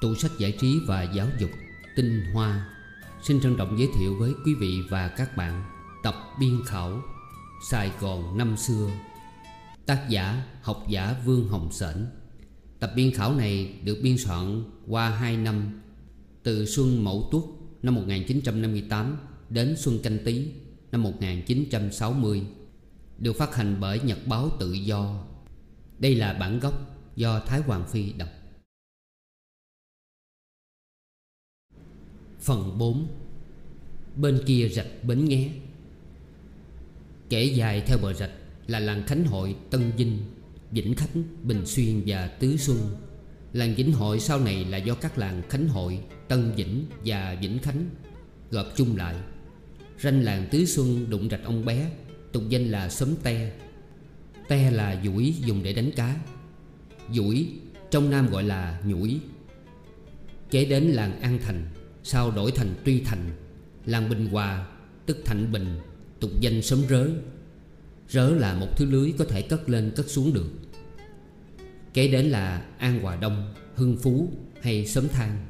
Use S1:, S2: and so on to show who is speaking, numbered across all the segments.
S1: Tủ sách giải trí và giáo dục Tinh Hoa. Xin trân trọng giới thiệu với quý vị và các bạn Tập biên khảo, Sài Gòn năm xưa. Tác giả, học giả Vương Hồng Sển. Tập biên khảo này được biên soạn qua 2 năm, Từ xuân Mậu Tuất năm 1958 đến xuân Canh Tý năm 1960 Được phát hành bởi Nhật báo Tự Do. Đây là bản gốc do Thái Hoàng Phi đọc. Phần 4 Bên kia rạch Bến Nghé. Kể dài theo bờ rạch là làng Khánh Hội Tân Vinh Vĩnh Khánh, Bình Xuyên và Tứ Xuân. Làng Vĩnh Hội sau này là do các làng Khánh Hội, Tân Vĩnh và Vĩnh Khánh Gộp chung lại. Ranh làng Tứ Xuân đụng rạch ông bé Tục danh là xóm te. Te là dũi dùng để đánh cá. Dũi trong Nam gọi là nhũi. Kế đến làng An Thành sau đổi thành Tuy Thành Làng Bình Hòa Tức Thạnh Bình, Tục danh sớm rớ. Rớ là một thứ lưới có thể cất lên cất xuống được. Kế đến là An Hòa Đông, Hưng Phú hay Sớm Thang.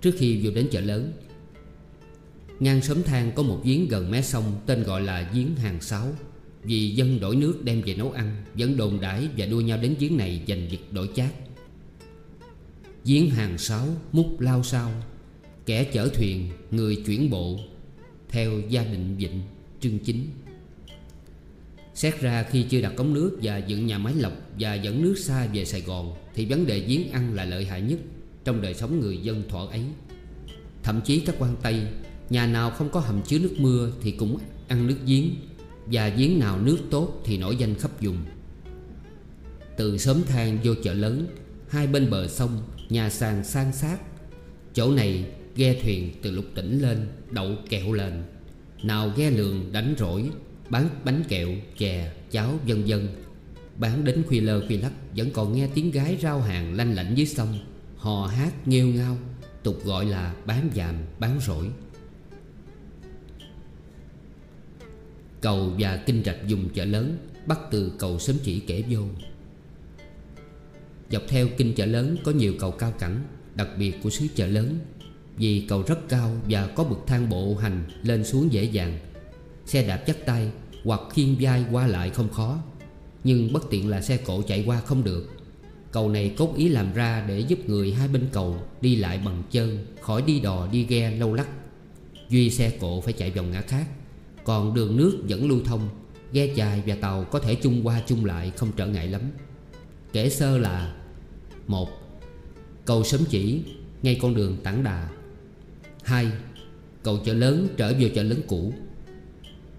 S1: Trước khi vừa đến chợ lớn, Ngang Sớm Thang có một giếng gần mé sông Tên gọi là giếng Hàng Sáu Vì dân đổi nước đem về nấu ăn, Vẫn đồn đãi và đua nhau đến giếng này giành giật đổi chát. Giếng Hàng Sáu múc lao sao Kẻ chở thuyền, Người chuyển bộ, Theo gia đình Vịnh chương Chính. Xét ra khi chưa đặt cống nước Và dựng nhà máy lọc Và dẫn nước xa về Sài Gòn, Thì vấn đề giếng ăn là lợi hại nhất Trong đời sống người dân thuở ấy. Thậm chí các quan Tây, Nhà nào không có hầm chứa nước mưa Thì cũng ăn nước giếng, Và giếng nào nước tốt thì nổi danh khắp vùng. Từ xóm thang vô chợ lớn, Hai bên bờ sông, Nhà sàn san sát. Chỗ này ghe thuyền từ lục tỉnh lên Đậu kẹo lên. Nào ghe lường đánh rỗi Bán bánh kẹo, chè, cháo vân vân. Bán đến khuya lơ khuya lắc Vẫn còn nghe tiếng gái rao hàng lanh lảnh dưới sông. Hò hát nghêu ngao Tục gọi là bán dạm, bán rỗi. Cầu và kinh rạch dùng chợ lớn Bắt từ cầu sớm chỉ kể vô. Dọc theo kinh chợ lớn có nhiều cầu cao cẳng Đặc biệt của xứ chợ lớn. Vì cầu rất cao và có bậc thang bộ hành lên xuống dễ dàng. Xe đạp chắc tay hoặc khiên vai qua lại không khó, Nhưng bất tiện là xe cộ chạy qua không được. Cầu này cốt ý làm ra để giúp người hai bên cầu Đi lại bằng chân, Khỏi đi đò đi ghe lâu lắc. Duy xe cộ phải chạy vòng ngã khác, Còn đường nước vẫn lưu thông, Ghe chài và tàu có thể chung qua chung lại Không trở ngại lắm. Kể sơ là, một, Cầu sớm chỉ, Ngay con đường tảng đà. 2. Cầu chợ lớn trở vô chợ lớn cũ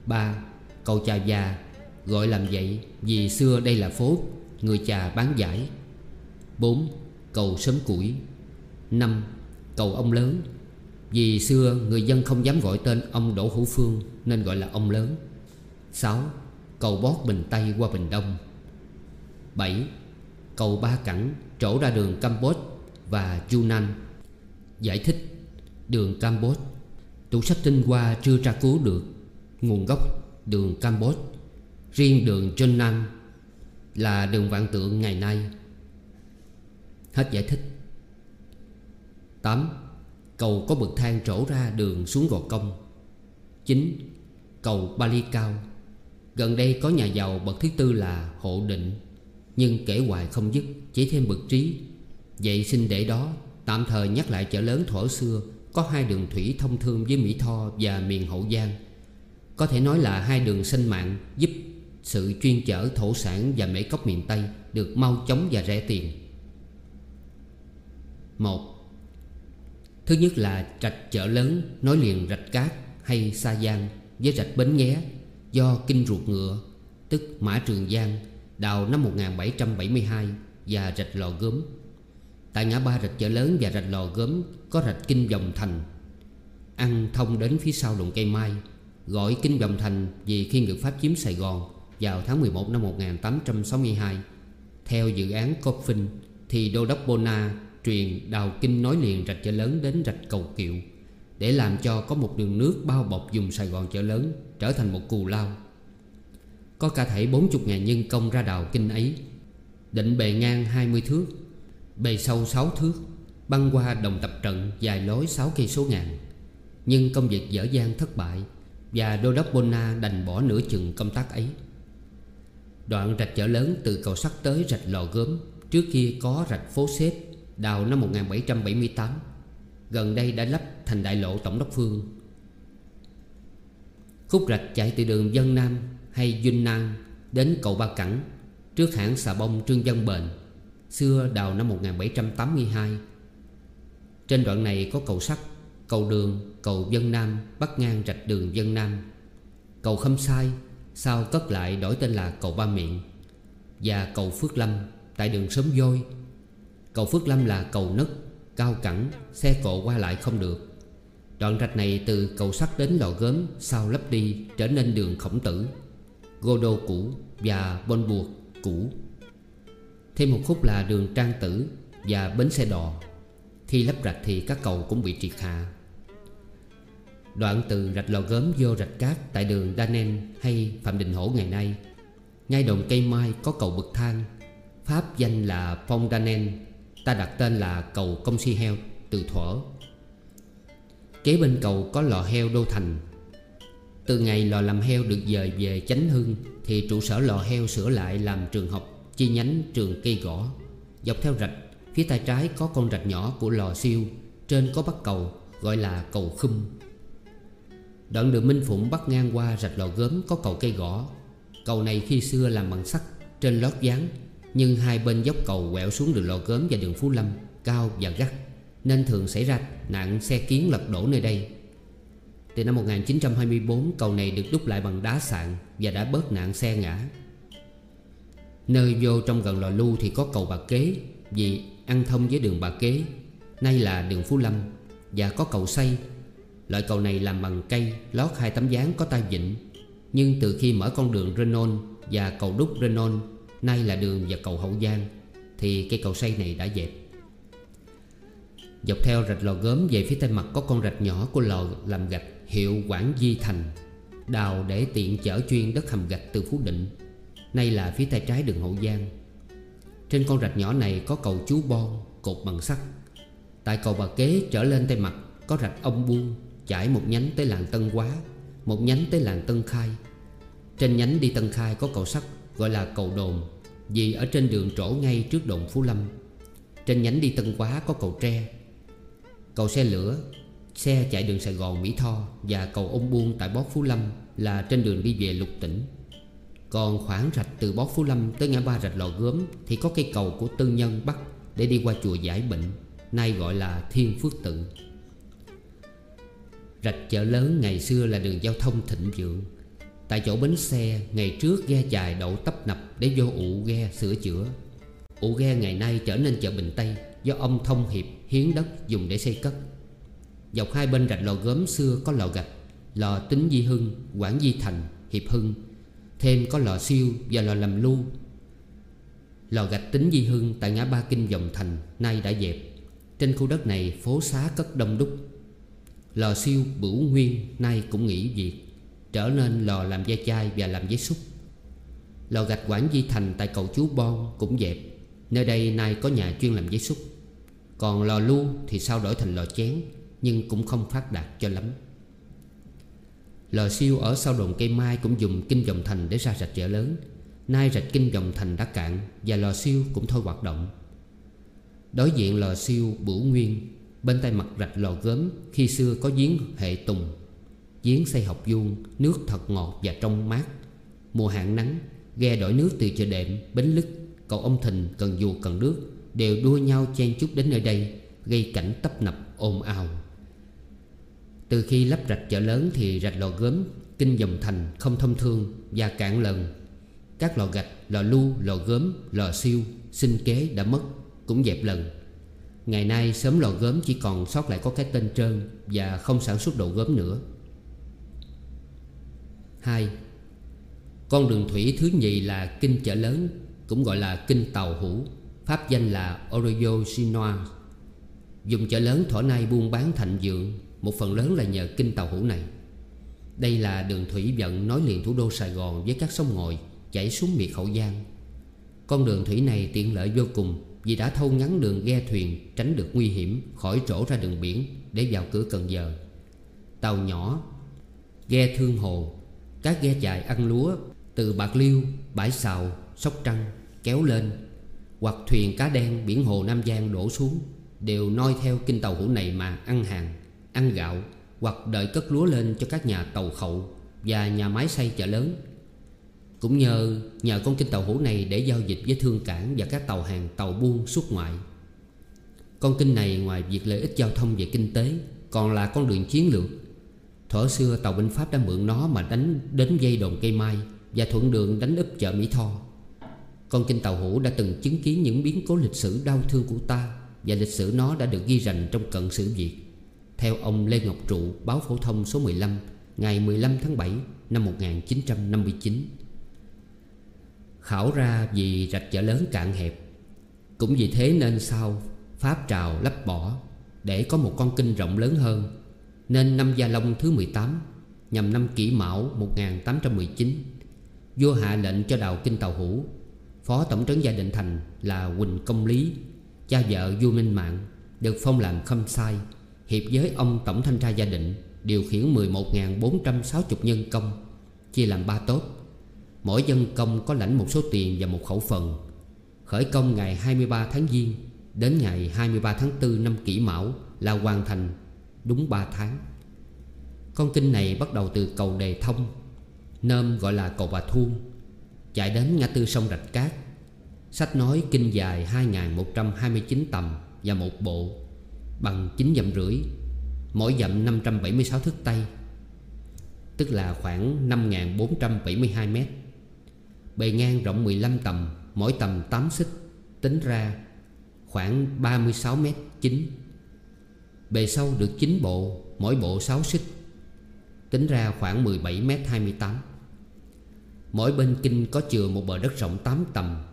S1: 3. Cầu chà già Gọi làm vậy vì xưa đây là phố Người chà bán giải 4. Cầu sớm củi 5. Cầu ông lớn Vì xưa người dân không dám gọi tên ông Đỗ Hữu Phương Nên gọi là ông lớn 6. Cầu bót Bình Tây qua Bình Đông 7. Cầu Ba Cẳng trổ ra đường Campuchia và Yunnan Giải thích Đường Campos Tủ sách tinh hoa chưa tra cứu được Nguồn gốc đường Campos Riêng đường Trân Nam Là đường vạn tượng ngày nay. Hết giải thích. 8. Cầu có bậc thang trổ ra đường xuống gò công. 9. Cầu Bali Cao. Gần đây có nhà giàu bậc thứ tư là Hộ Định, Nhưng kể hoài không dứt, Chỉ thêm bậc trí. Vậy xin để đó, Tạm thời nhắc lại chợ lớn thổ xưa có hai đường thủy thông thương với Mỹ Tho và miền Hậu Giang. Có thể nói là hai đường sinh mạng Giúp sự chuyên chở thổ sản và mễ cốc miền Tây Được mau chóng và rẻ tiền. Một, Thứ nhất là rạch chợ lớn Nối liền rạch cát hay Sa Giang Với rạch Bến Nghé Do kinh ruột ngựa, Tức Mã Trường Giang, Đào năm 1772 Và rạch lò gốm. Tại ngã ba rạch chợ lớn và rạch lò gốm có rạch kinh vòng thành. Ăn thông đến phía sau đồn cây mai, Gọi kinh vòng thành Vì khi ngự Pháp chiếm Sài Gòn Vào tháng 11 năm 1862 Theo dự án Coffin Thì Đô Đốc Bona truyền đào kinh nối liền rạch chợ lớn đến rạch cầu kiệu Để làm cho có một đường nước bao bọc dùng Sài Gòn chợ lớn Trở thành một cù lao. Có cả thảy 40.000 nhân công ra đào kinh ấy, Định bề ngang 20 thước, Bề sâu 6 thước. Băng qua đồng tập trận dài lối 6 cây số ngàn. Nhưng công việc dở dang thất bại Và Đô đốc Bona đành bỏ nửa chừng công tác ấy. Đoạn rạch chợ lớn từ cầu sắt tới rạch lò gốm, Trước kia có rạch phố xếp, Đào năm 1778 Gần đây đã lắp thành đại lộ Tổng đốc Phương. Khúc rạch chạy từ đường Dân Nam hay Duyên Nam Đến cầu Ba Cẳng, Trước hãng xà bông Trương Dân Bền, Xưa đào năm 1782 trên đoạn này có cầu sắt Cầu đường, cầu Dân Nam Bắt ngang rạch đường Dân Nam. Cầu Khâm Sai Sau cất lại đổi tên là cầu Ba Miệng Và cầu Phước Lâm Tại đường Sớm dôi Cầu Phước Lâm là cầu nứt Cao cẳng Xe cộ qua lại không được. Đoạn rạch này từ cầu sắt đến lò gốm Sau lấp đi trở nên đường khổng tử Gô đô cũ và bon buộc cũ. Thêm một khúc là đường trang tử và bến xe đò. Khi lắp rạch thì các cầu cũng bị triệt hạ. Đoạn từ rạch lò gốm vô rạch cát Tại đường Danen hay Phạm Đình Hổ ngày nay, Ngay đồng cây mai có cầu bậc thang. Pháp danh là Phong Danen Ta đặt tên là cầu công si heo, từ thuở. Kế bên cầu có lò heo đô thành. Từ ngày lò làm heo được dời về Chánh Hưng Thì trụ sở lò heo sửa lại làm trường học Chi nhánh trường cây gõ, Dọc theo rạch Phía tay trái có con rạch nhỏ của lò siêu, Trên có bắc cầu, gọi là cầu khum. Đoạn đường Minh Phụng bắt ngang qua rạch lò gốm có cầu cây gõ. Cầu này khi xưa làm bằng sắt, Trên lót dáng Nhưng hai bên dốc cầu quẹo xuống đường lò gốm và đường Phú Lâm, Cao và gắt, Nên thường xảy ra nạn xe kiến lật đổ nơi đây. Từ năm 1924 cầu này được đúc lại bằng đá sạn Và đã bớt nạn xe ngã. Nơi vô trong gần lò lưu thì có cầu bạc Kế, Vì ăn thông với đường Bà Kế. Nay là đường Phú Lâm, Và có cầu xây. Loại cầu này làm bằng cây, Lót hai tấm dáng có tay vịn. Nhưng từ khi mở con đường Renon Và cầu đúc Renon, Nay là đường và cầu Hậu Giang, Thì cây cầu xây này đã dẹp. Dọc theo rạch lò gốm về phía tây mặt có con rạch nhỏ của lò làm gạch hiệu Quảng Di Thành, Đào để tiện chở chuyên đất hầm gạch từ Phú Định. Nay là phía tay trái đường Hậu Giang. Trên con rạch nhỏ này có cầu Chú Bon cột bằng sắt. Tại cầu Bà Kế trở lên tây mặt, có rạch Ông Buôn Chảy một nhánh tới làng Tân Quá Một nhánh tới làng Tân Khai. Trên nhánh đi Tân Khai có cầu sắt, gọi là cầu đồn, Vì ở trên đường trổ ngay trước đồn Phú Lâm. Trên nhánh đi Tân Quá có cầu tre. Cầu xe lửa, Xe chạy đường Sài Gòn Mỹ Tho Và cầu ông Buôn tại Bót Phú Lâm Là trên đường đi về Lục Tỉnh. Còn khoảng rạch từ Bó Phú Lâm Tới ngã ba rạch lò gốm Thì có cây cầu của tư nhân bắt Để đi qua chùa giải bệnh Nay gọi là Thiên Phước Tự. Rạch chợ lớn ngày xưa là đường giao thông thịnh vượng. Tại chỗ bến xe Ngày trước ghe dài đậu tấp nập Để vô ụ ghe sửa chữa. Ụ ghe ngày nay trở nên chợ Bình Tây Do ông Thông Hiệp hiến đất dùng để xây cất. Dọc hai bên rạch lò gốm xưa có lò gạch Lò tính di hưng, quảng di thành, hiệp hưng. Thêm có lò siêu và lò làm lưu Lò gạch tính di hưng tại ngã ba kinh dòng thành Nay đã dẹp. Trên khu đất này, phố xá cất đông đúc. Lò siêu bửu nguyên nay cũng nghỉ việc, Trở nên lò làm da chai và làm giấy xúc. Lò gạch Quảng Di Thành tại cầu Chú Bon cũng dẹp, Nơi đây nay có nhà chuyên làm giấy xúc. Còn lò lưu thì sao đổi thành lò chén, Nhưng cũng không phát đạt cho lắm. Lò siêu ở sau đồn cây mai cũng dùng kinh dòng thành để ra rạch chợ lớn. Nay rạch kinh dòng thành đã cạn Và lò siêu cũng thôi hoạt động. Đối diện lò siêu bửu nguyên, Bên tay mặt rạch lò gốm Khi xưa có giếng hệ tùng, Giếng xây học vuông, Nước thật ngọt và trong mát. Mùa hạn nắng, Ghe đổi nước từ chợ đệm, Bến lức Cậu ông Thình cần dù cần nước Đều đua nhau chen chúc đến nơi đây, Gây cảnh tấp nập ồn ào. Từ khi lắp rạch chợ lớn Thì rạch lò gốm Kinh dòng thành không thông thương Và cạn lần Các lò gạch, lò lu, lò gốm, lò siêu Sinh kế đã mất Cũng dẹp lần. Ngày nay sớm lò gốm chỉ còn sót lại có cái tên trơn Và không sản xuất đồ gốm nữa. 2. Con đường thủy thứ nhì là Kinh Chợ Lớn Cũng gọi là Kinh Tàu Hủ Pháp danh là Oroyo sinoa. Dùng chợ lớn thỏa nay buôn bán thành dượng một phần lớn là nhờ Kinh Tàu Hủ này. Đây là đường thủy vận nối liền thủ đô Sài Gòn với các sông ngòi Chảy xuống miệt Hậu Giang. Con đường thủy này tiện lợi vô cùng Vì đã thâu ngắn đường ghe thuyền Tránh được nguy hiểm khỏi trổ ra đường biển Để vào cửa Cần Giờ. Tàu nhỏ Ghe thương hồ Các ghe chạy ăn lúa Từ Bạc Liêu, Bãi Sào, Sóc Trăng Kéo lên Hoặc thuyền cá đen biển hồ Nam Giang đổ xuống Đều noi theo kinh tàu hũ này mà ăn hàng. Ăn gạo Hoặc đợi cất lúa lên cho các nhà tàu khẩu Và nhà máy xây chợ lớn. Cũng nhờ nhờ con kinh tàu hũ này Để giao dịch với thương cảng Và các tàu hàng tàu buôn xuất ngoại. Con kinh này ngoài việc lợi ích giao thông về kinh tế, Còn là con đường chiến lược. Thuở xưa, tàu binh Pháp đã mượn nó mà đánh đến dây đồn cây mai Và thuận đường đánh úp chợ Mỹ Tho. Con kinh tàu hũ đã từng chứng kiến những biến cố lịch sử đau thương của ta Và lịch sử nó đã được ghi rành trong cận sử Việt. Theo ông Lê Ngọc Trụ, báo phổ thông số 15 Ngày 15 tháng 7 năm 1959 Khảo ra vì rạch chợ lớn cạn hẹp. Cũng vì thế nên sau Pháp trào lấp bỏ Để có một con kinh rộng lớn hơn. Nên năm Gia Long thứ 18 Nhằm năm kỷ mão 1819 Vua hạ lệnh cho đào kinh Tàu Hủ. Phó Tổng trấn gia định thành là Quỳnh Công Lý, Cha vợ vua Minh Mạng, Được phong làm khâm sai. Hiệp với ông Tổng Thanh tra gia định Điều khiển 11.460 nhân công, Chia làm ba tốt. Mỗi dân công có lãnh một số tiền và một khẩu phần. Khởi công ngày 23 tháng Giêng Đến ngày 23 tháng 4 năm kỷ mão Là hoàn thành Đúng 3 tháng. Con kinh này bắt đầu từ cầu Đề Thông, Nôm gọi là cầu Bà Thuông, Chạy đến ngã tư sông Rạch Cát. Sách nói kinh dài 2.129 tầm Và một bộ Bằng 9 dặm rưỡi, Mỗi dặm 576 thước Tây, Tức là khoảng 5.472 mét. Bề ngang rộng 15 tầm, Mỗi tầm 8 xích, Tính ra khoảng 36 mét chính Bề sâu được 9 bộ, Mỗi bộ 6 xích, Tính ra khoảng 17 mét 28 Mỗi bên kinh có chừa một bờ đất rộng 8 tầm,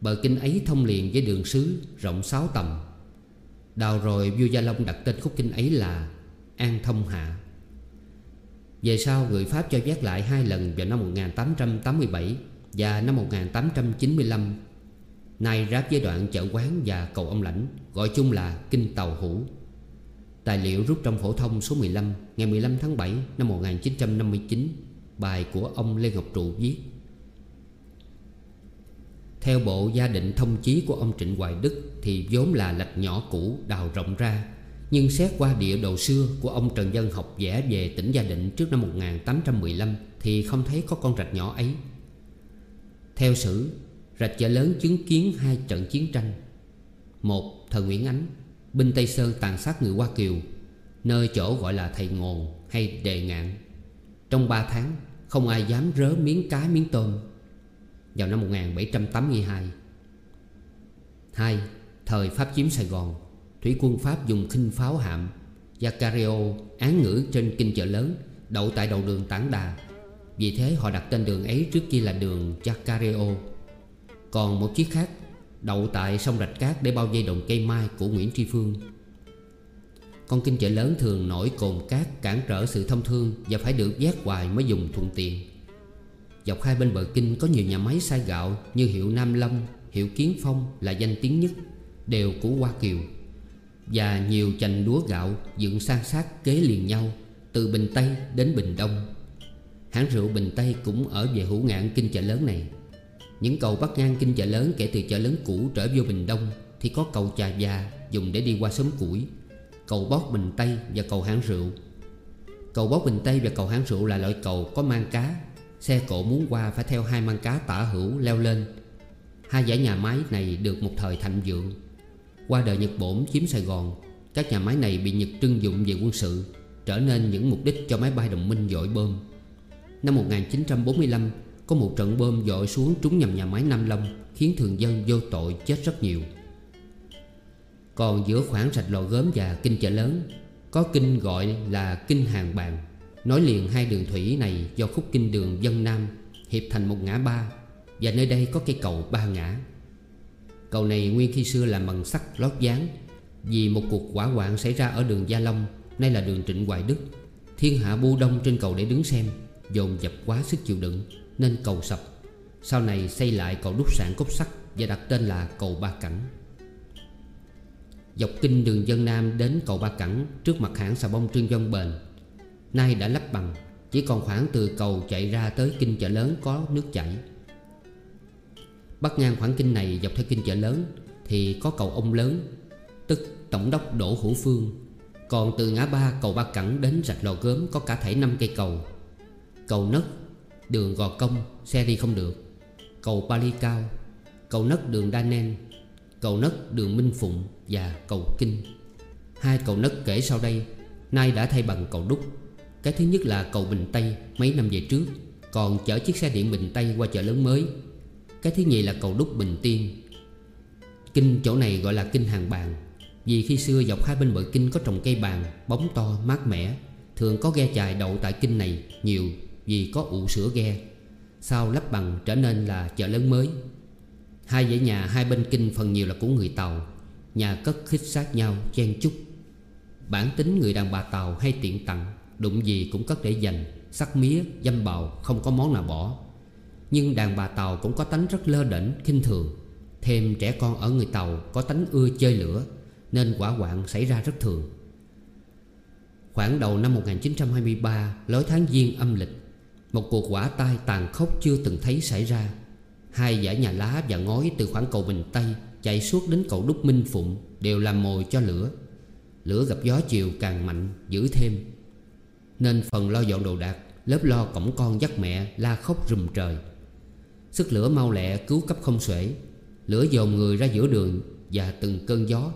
S1: Bờ kinh ấy thông liền với đường xứ rộng 6 tầm. Đào rồi vua Gia Long đặt tên khúc kinh ấy là An Thông Hạ. Về sau, người Pháp cho vét lại hai lần vào năm 1887 và năm 1895 Nay ráp với đoạn chợ quán và cầu ông lãnh, Gọi chung là Kinh Tàu Hủ. Tài liệu rút trong phổ thông số 15 Ngày 15 tháng 7 năm 1959 Bài của ông Lê Ngọc Trụ viết. Theo bộ gia định thông chí của ông Trịnh Hoài Đức Thì vốn là lạch nhỏ cũ đào rộng ra, Nhưng xét qua địa đồ xưa của ông Trần Dân học vẽ về tỉnh Gia Định trước năm 1815 Thì không thấy có con rạch nhỏ ấy. Theo sử, Rạch chợ lớn chứng kiến hai trận chiến tranh. Một thời Nguyễn Ánh, Binh Tây Sơn tàn sát người Hoa Kiều, Nơi chỗ gọi là thầy ngồn hay đề ngạn. Trong ba tháng, Không ai dám rớ miếng cá miếng tôm. Vào năm 1782 2. Thời Pháp chiếm Sài Gòn, Thủy quân Pháp dùng khinh pháo hạm Yacareo án ngữ trên kinh chợ lớn, Đậu tại đầu đường Tảng Đà. Vì thế, họ đặt tên đường ấy trước kia là đường Yacareo Còn một chiếc khác, Đậu tại sông Rạch Cát để bao dây đồng cây mai của Nguyễn Tri Phương. Con kinh chợ lớn thường nổi cồn cát cản trở sự thông thương Và phải được vét hoài mới dùng thuận tiện. Dọc hai bên bờ kinh có nhiều nhà máy xay gạo Như hiệu Nam Lâm, hiệu Kiến Phong là danh tiếng nhất Đều của Hoa Kiều. Và nhiều chành lúa gạo dựng san sát kế liền nhau Từ Bình Tây đến Bình Đông. Hãng rượu Bình Tây cũng ở về hữu ngạn kinh chợ lớn này. Những cầu bắc ngang kinh chợ lớn kể từ chợ lớn cũ trở vô Bình Đông Thì có cầu Trà Già dùng để đi qua xóm củi Cầu Bót Bình Tây và cầu Hãng Rượu. Cầu Bót Bình Tây và cầu Hãng Rượu là loại cầu có mang cá Xe cộ muốn qua phải theo hai mang cá tả hữu leo lên. Hai dãy nhà máy này được một thời thạnh vượng. Qua đời Nhật Bổn chiếm Sài Gòn, Các nhà máy này bị Nhật trưng dụng về quân sự, Trở nên những mục đích cho máy bay đồng minh dội bơm. Năm 1945 có một trận bơm dội xuống trúng nhầm nhà máy Nam Long, Khiến thường dân vô tội chết rất nhiều. Còn giữa khoảng sạch lò gớm và kinh chợ lớn, Có kinh gọi là kinh hàng bàn. Nối liền hai đường thủy này do khúc kinh đường dân Nam Hiệp thành một ngã ba, Và nơi đây có cây cầu ba ngã. Cầu này nguyên khi xưa làm bằng sắt lót dáng, Vì một cuộc quả hoạn xảy ra ở đường Gia Long, Nay là đường Trịnh Hoài Đức. Thiên hạ bu đông trên cầu để đứng xem, Dồn dập quá sức chịu đựng, nên cầu sập. Sau này xây lại cầu đúc sạn cốt sắt Và đặt tên là cầu Ba Cảnh Dọc kinh đường dân Nam đến cầu Ba Cẳng, Trước mặt hãng xà bông Trương dân Bền Nay đã lắp bằng, Chỉ còn khoảng từ cầu chạy ra tới kinh chợ lớn có nước chảy. Bắt ngang khoảng kinh này dọc theo kinh chợ lớn Thì có cầu ông lớn, Tức tổng đốc Đỗ Hữu Phương. Còn từ ngã ba cầu Ba Cẳng đến rạch lò gớm Có cả thảy năm cây cầu. Cầu nấc, Đường gò công, Xe đi không được. Cầu Pali Cao, Cầu nấc đường Đa Nen Cầu nấc đường Minh Phụng Và cầu Kinh. Hai cầu nấc kể sau đây, Nay đã thay bằng cầu đúc. Cái thứ nhất là cầu Bình Tây, Mấy năm về trước. Còn chở chiếc xe điện Bình Tây qua chợ lớn mới. Cái thứ nhì là cầu đúc Bình Tiên. Kinh chỗ này gọi là kinh hàng bàn. Vì khi xưa dọc hai bên bờ kinh có trồng cây bàn, Bóng to, mát mẻ, Thường có ghe chài đậu tại kinh này nhiều Vì có ụ sữa ghe. Sau lắp bằng trở nên là chợ lớn mới. Hai dãy nhà hai bên kinh phần nhiều là của người Tàu. Nhà cất khích sát nhau, chen chúc. Bản tính người đàn bà Tàu hay tiện tặng. Đụng gì cũng cất để dành Sắc mía, dâm bào không có món nào bỏ. Nhưng đàn bà Tàu cũng có tánh rất lơ đễnh, khinh thường. Thêm trẻ con ở người Tàu có tánh ưa chơi lửa Nên quả hoạn xảy ra rất thường. Khoảng đầu năm 1923 Lối tháng Giêng âm lịch Một cuộc quả tai tàn khốc chưa từng thấy xảy ra. Hai dãy nhà lá và ngói từ khoảng cầu Bình Tây Chạy suốt đến cầu Đúc Minh Phụng Đều làm mồi cho lửa. Lửa gặp gió chiều càng mạnh Giữ thêm. Nên phần lo dọn đồ đạc, Lớp lo cổng con dắt mẹ la khóc rùm trời. Sức lửa mau lẹ cứu cấp không xuể. Lửa dồn người ra giữa đường Và từng cơn gió.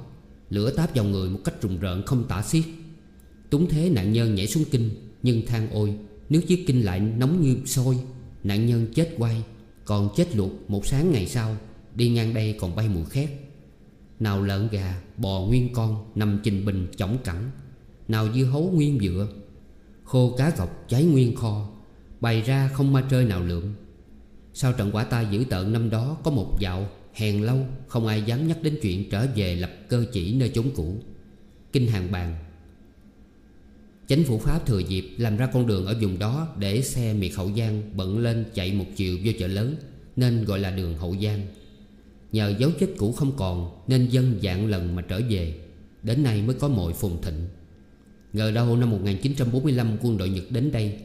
S1: Lửa táp vào người một cách rùng rợn không tả xiết. Túng thế nạn nhân nhảy xuống kinh, Nhưng than ôi, Nước chiếc kinh lại nóng như sôi. Nạn nhân chết quay, Còn chết luộc một sáng ngày sau, Đi ngang đây còn bay mùi khét. Nào lợn gà, bò nguyên con, Nằm trình bình, chỏng cẳng. Nào dưa hấu nguyên dựa Khô cá gọc cháy nguyên kho, Bày ra không ma trơi nào lượm. Sau trận quả ta dữ tợn năm đó, Có một dạo, hèn lâu, Không ai dám nhắc đến chuyện trở về lập cơ chỉ nơi chốn cũ. Kinh hàng bàn. Chánh phủ Pháp thừa dịp làm ra con đường ở vùng đó Để xe miệt Hậu Giang bận lên chạy một chiều vô chợ lớn, Nên gọi là đường Hậu Giang. Nhờ dấu vết cũ không còn, Nên dân dạng lần mà trở về. Đến nay mới có mồi phùng thịnh. Ngờ đâu năm 1945 quân đội Nhật đến đây.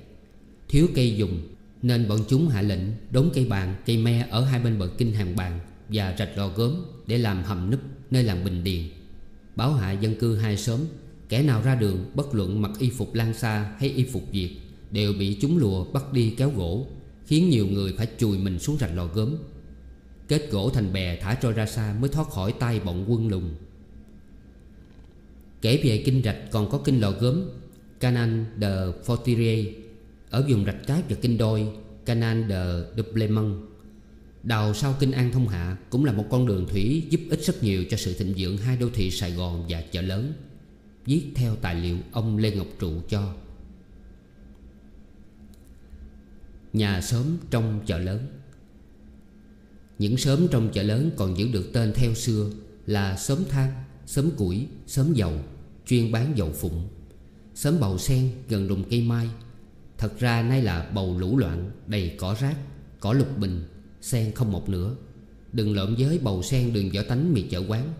S1: Thiếu cây dùng, Nên bọn chúng hạ lệnh đốn cây bàn, Cây me ở hai bên bờ kinh hàng bàn Và rạch lò gốm Để làm hầm núp nơi làng Bình Điền. Báo hại dân cư hai xóm Kẻ nào ra đường bất luận mặc y phục lan xa hay y phục Việt Đều bị chúng lùa bắt đi kéo gỗ, Khiến nhiều người phải chùi mình xuống rạch lò gốm. Kết gỗ thành bè thả trôi ra xa Mới thoát khỏi tay bọn quân lùng. Kể về kinh rạch còn có kinh lò gốm Canan de Fortier Ở vùng rạch cát và kinh đôi Canan de Duplemont. Đào sau kinh An Thông Hạ Cũng là một con đường thủy giúp ích rất nhiều Cho sự thịnh vượng hai đô thị Sài Gòn và chợ lớn Viết theo tài liệu ông Lê Ngọc Trụ cho. Nhà sớm trong chợ lớn. Những sớm trong chợ lớn còn giữ được tên theo xưa Là sớm than, sớm củi, sớm dầu. Chuyên bán dầu phụng. Xóm bầu sen gần đùng cây mai. Thật ra nay là bầu lũ loạn Đầy cỏ rác, cỏ lục bình Sen không một nữa Đừng lộn với bầu sen đường võ tánh mì chợ quán.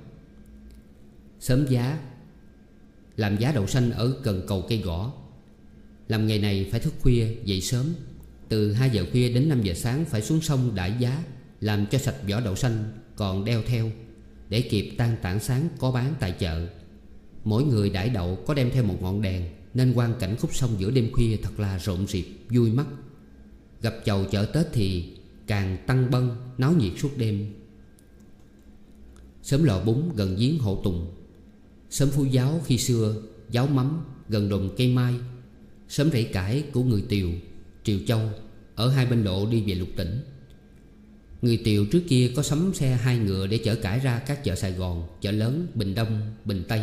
S1: Sớm giá Làm giá đậu xanh ở gần cầu cây gõ. Làm ngày này phải thức khuya dậy sớm. Từ 2 giờ khuya đến 5 giờ sáng Phải xuống sông đãi giá Làm cho sạch vỏ đậu xanh Còn đeo theo Để kịp tan tảng sáng có bán tại chợ. Mỗi người đãi đậu có đem theo một ngọn đèn Nên quang cảnh khúc sông giữa đêm khuya Thật là rộn rịp vui mắt. Gặp chầu chợ Tết thì Càng tăng bân náo nhiệt suốt đêm. Sớm lò bún gần giếng hộ tùng. Sớm phu giáo khi xưa Giáo mắm gần đồn cây mai. Sớm rẫy cải của người Tiều Triều Châu Ở hai bên lộ đi về lục tỉnh. Người Tiều trước kia có sắm xe hai ngựa Để chở cải ra các chợ Sài Gòn Chợ lớn, Bình Đông, Bình Tây.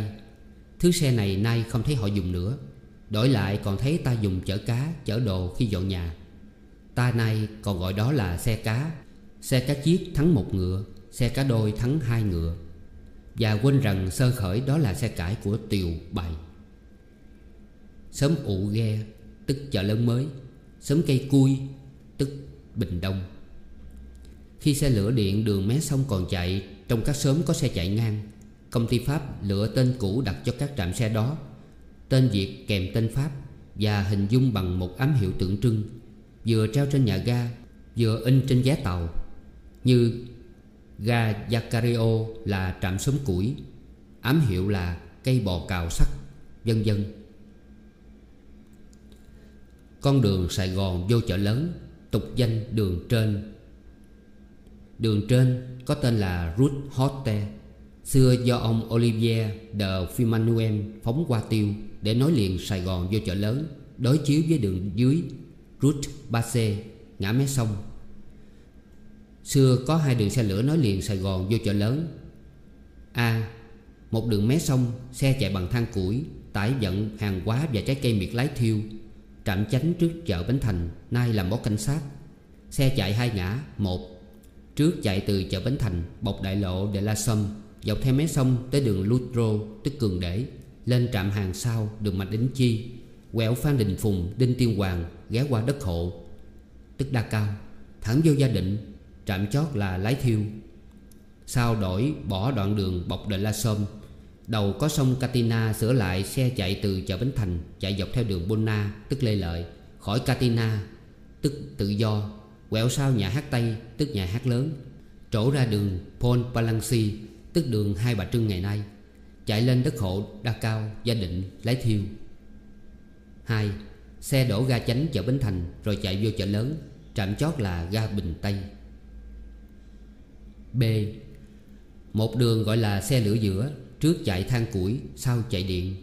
S1: Thứ xe này nay không thấy họ dùng nữa. Đổi lại còn thấy ta dùng chở cá, Chở đồ khi dọn nhà. Ta nay còn gọi đó là xe cá. Xe cá chiếc thắng một ngựa, Xe cá đôi thắng hai ngựa. Và quên rằng sơ khởi đó là xe cải của Tiều Bày Sớm ụ ghe, Tức chợ lớn mới. Sớm cây cui, Tức Bình Đông. Khi xe lửa điện đường mé sông còn chạy Trong các xóm có xe chạy ngang. Công ty Pháp lựa tên cũ đặt cho các trạm xe đó. Tên Việt kèm tên Pháp Và hình dung bằng một ám hiệu tượng trưng, Vừa treo trên nhà ga, Vừa in trên vé tàu, Như ga Yacario là trạm sớm củi, Ám hiệu là cây bò cào sắt Vân vân. Con đường Sài Gòn vô chợ lớn, Tục danh đường trên. Đường trên có tên là Route Hotel Xưa do ông Olivier de Fimanuel phóng qua tiêu Để nối liền Sài Gòn vô chợ lớn, Đối chiếu với đường dưới Route Basse ngã mé sông Xưa có hai đường xe lửa nối liền Sài Gòn vô chợ lớn A. Một đường mé sông, Xe chạy bằng than củi, Tải vận hàng hóa và trái cây miệt lái thiêu, Trạm chánh trước chợ Bến Thành, Nay làm bó cảnh sát Xe chạy hai ngã, Một, Trước chạy từ chợ Bến Thành, Bọc đại lộ để La Sâm Dọc theo mé sông tới đường Lutro Tức Cường Để Lên trạm hàng sau đường Mạch Đính Chi, Quẹo Phan Đình Phùng, Đinh Tiên Hoàng Ghé qua đất hộ. Tức Đa Cao, Thẳng vô gia định, Trạm chót là Lái Thiêu. Sau đổi bỏ đoạn đường bọc De La Sơn Đầu có sông Catina sửa lại xe chạy từ chợ Bến Thành, Chạy dọc theo đường Bonna tức Lê Lợi, Khỏi Catina tức tự do, Quẹo sau nhà hát Tây, tức nhà hát lớn. Trổ ra đường Paul Palancy tức đường Hai Bà Trưng ngày nay Chạy lên đất hộ Đa Cao, Gia Định, Lái Thiêu 2. Xe đổ ga chánh chợ Bến Thành Rồi chạy vô chợ lớn Trạm chót là ga Bình Tây B. Một đường gọi là xe lửa giữa Trước chạy than củi Sau chạy điện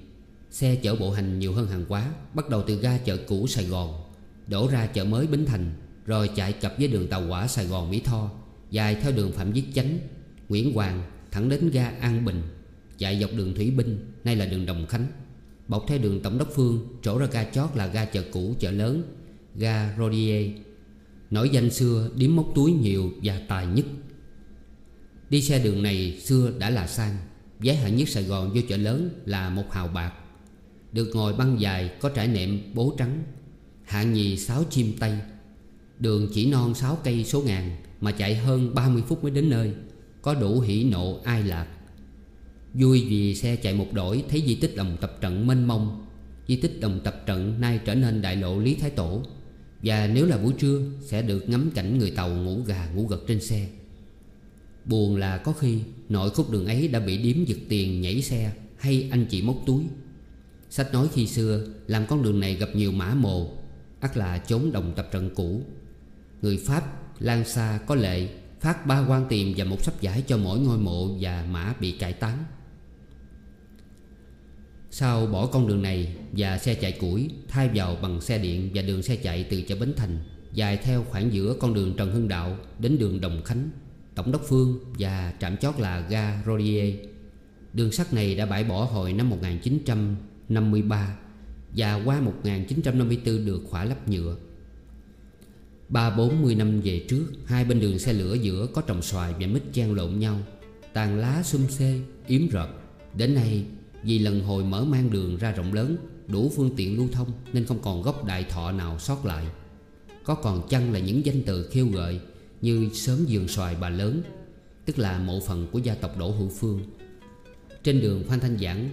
S1: Xe chở bộ hành nhiều hơn hàng hóa Bắt đầu từ ga chợ cũ Sài Gòn Đổ ra chợ mới Bến Thành Rồi chạy cặp với đường tàu hỏa Sài Gòn Mỹ Tho Dài theo đường Phạm Viết Chánh Nguyễn Hoàng thẳng đến ga An Bình, Chạy dọc đường Thủy Binh, Nay là đường Đồng Khánh. Bọc theo đường Tổng đốc Phương, chỗ ra ga chót là ga chợ cũ, chợ lớn, Ga Rodier. Nổi danh xưa, điếm móc túi nhiều và tài nhất. Đi xe đường này xưa đã là sang Giá hạng nhất Sài Gòn vô chợ lớn là một hào bạc. Được ngồi băng dài, có trải nệm bố trắng, Hạng nhì sáu chim tây. Đường chỉ non sáu cây số ngàn, Mà chạy hơn 30 phút mới đến nơi. Có đủ hỉ nộ ai lạc. Vui vì xe chạy một đổi, Thấy di tích đồng tập trận mênh mông. Di tích đồng tập trận nay trở nên đại lộ Lý Thái Tổ. Và nếu là buổi trưa, Sẽ được ngắm cảnh người tàu ngủ gà ngủ gật trên xe. Buồn là có khi, Nội khúc đường ấy đã bị điếm giật tiền nhảy xe Hay anh chị móc túi. Sách nói khi xưa Làm con đường này gặp nhiều mã mồ, ắt là chốn đồng tập trận cũ. Người Pháp Lan xa có lệ Phát ba quan tiền và một sắp giải cho mỗi ngôi mộ Và mã bị cải tán Sau bỏ con đường này Và xe chạy củi, Thay vào bằng xe điện Và đường xe chạy từ chợ Bến Thành, Dài theo khoảng giữa con đường Trần Hưng Đạo Đến đường Đồng Khánh, Tổng đốc Phương Và trạm chót là ga Rodier. Đường sắt này đã bãi bỏ hồi năm 1953 Và qua 1954 được khỏa lắp nhựa. Ba bốn mươi năm về trước Hai bên đường xe lửa giữa có trồng xoài và mít chan lộn nhau. Tàn lá xum xê, yếm rợp. Đến nay vì lần hồi mở mang đường ra rộng lớn Đủ phương tiện lưu thông Nên không còn gốc đại thọ nào sót lại. Có còn chăng là những danh từ khiêu gợi Như sớm giường xoài bà lớn Tức là mộ phần của gia tộc Đỗ Hữu Phương. Trên đường Phan Thanh Giảng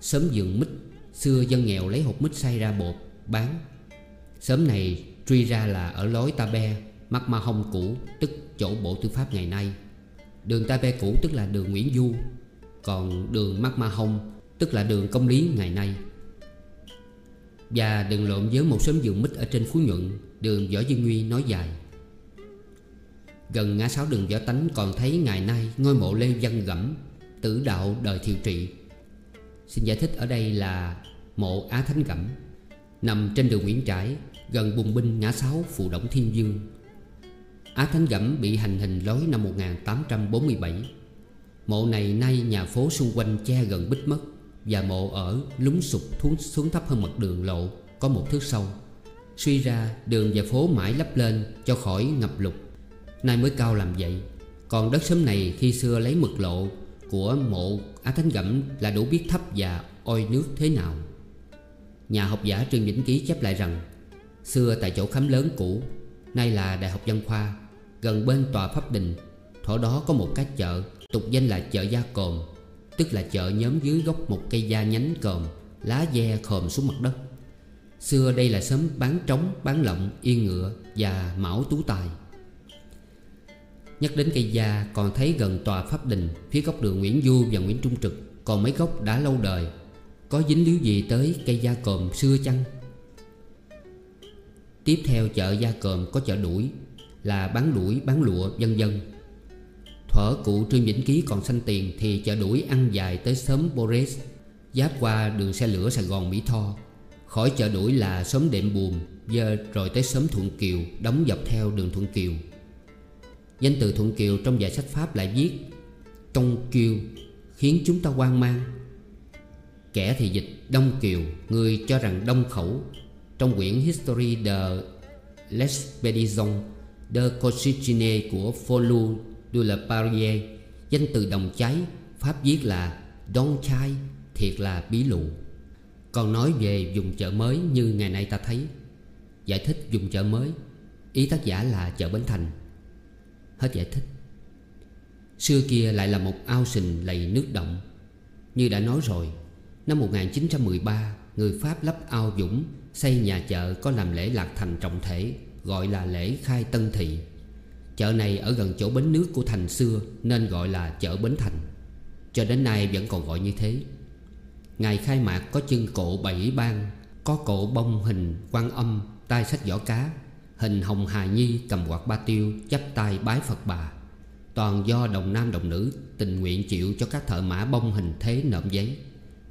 S1: Sớm giường mít Xưa dân nghèo lấy hộp mít xay ra bột Bán. Sớm này truy ra là ở lối Ta Be Mắc Ma Hông cũ, Tức chỗ bộ tư pháp ngày nay. Đường Ta Be cũ tức là đường Nguyễn Du, Còn đường Mắc Ma Hông Tức là đường công lý ngày nay. Và đừng lộn với một xóm vườn mít ở trên Phú Nhuận, Đường Võ Dương Nguy nói dài. Gần ngã sáu đường Võ Tánh còn thấy ngày nay Ngôi mộ Lê Văn Gẫm, Tử đạo đời thiệu trị. Xin giải thích ở đây là Mộ Á Thánh Cẩm Nằm trên đường Nguyễn Trãi. Gần bùng binh ngã sáu phụ động Thiên Dương. Á Thánh gẫm bị hành hình lối năm 1847 Mộ này nay nhà phố xung quanh che gần bích mất Và mộ ở lúng sụp xuống, xuống thấp hơn mặt đường lộ Có một thước sâu. Suy ra đường và phố mãi lấp lên cho khỏi ngập lụt. Nay mới cao làm vậy. Còn đất sớm này khi xưa lấy mực lộ Của mộ Á Thánh gẫm là đủ biết thấp và oi nước thế nào. Nhà học giả Trương Vĩnh Ký chép lại rằng Xưa tại chỗ khám lớn cũ Nay là Đại học Văn Khoa Gần bên tòa Pháp Đình. Thổ đó có một cái chợ Tục danh là chợ Gia Cồm Tức là chợ nhóm dưới gốc một cây da nhánh còm Lá ve khòm xuống mặt đất. Xưa đây là xóm bán trống, bán lộng, yên ngựa và mão tú tài. Nhắc đến cây da còn thấy gần tòa pháp đình Phía góc đường Nguyễn Du và Nguyễn Trung Trực Còn mấy gốc đã lâu đời. Có dính líu gì tới cây da còm xưa chăng? Tiếp theo chợ Gia Còm có chợ đuổi Là bán đuổi, bán lụa, vân vân. Thuở cụ Trương Vĩnh Ký còn xanh tiền Thì chợ đuổi ăn dài tới sớm boris Giáp qua đường xe lửa Sài Gòn Mỹ Tho. Khỏi chợ đuổi là xóm Đệm Buồm giờ rồi tới xóm Thuận Kiều Đóng dọc theo đường Thuận Kiều. Danh từ Thuận Kiều trong giải sách Pháp lại viết Tông Kiều Khiến chúng ta hoang mang. Kẻ thì dịch Đông Kiều Người cho rằng Đông Khẩu trong quyển History de l'Expedition de Cochicine của Folu de la Parie Danh từ đồng cháy, Pháp viết là Don chai Thiệt là bí lụ Còn nói về dùng chợ mới như ngày nay ta thấy. Giải thích dùng chợ mới, Ý tác giả là chợ Bến Thành. Hết giải thích. Xưa kia lại là một ao sình lầy nước động. Như đã nói rồi, Năm 1913 Người Pháp lắp ao dũng Xây nhà chợ có làm lễ lạc thành trọng thể, Gọi là lễ khai tân thị. Chợ này ở gần chỗ bến nước của thành xưa, Nên gọi là chợ Bến Thành. Cho đến nay vẫn còn gọi như thế. Ngày khai mạc có chân cổ bảy ban Có cổ bông hình quan âm tay sách vỏ cá, Hình hồng hài nhi, cầm quạt ba tiêu, chắp tay bái Phật bà. Toàn do đồng nam đồng nữ tình nguyện chịu cho các thợ mã bông hình thế nộm giấy.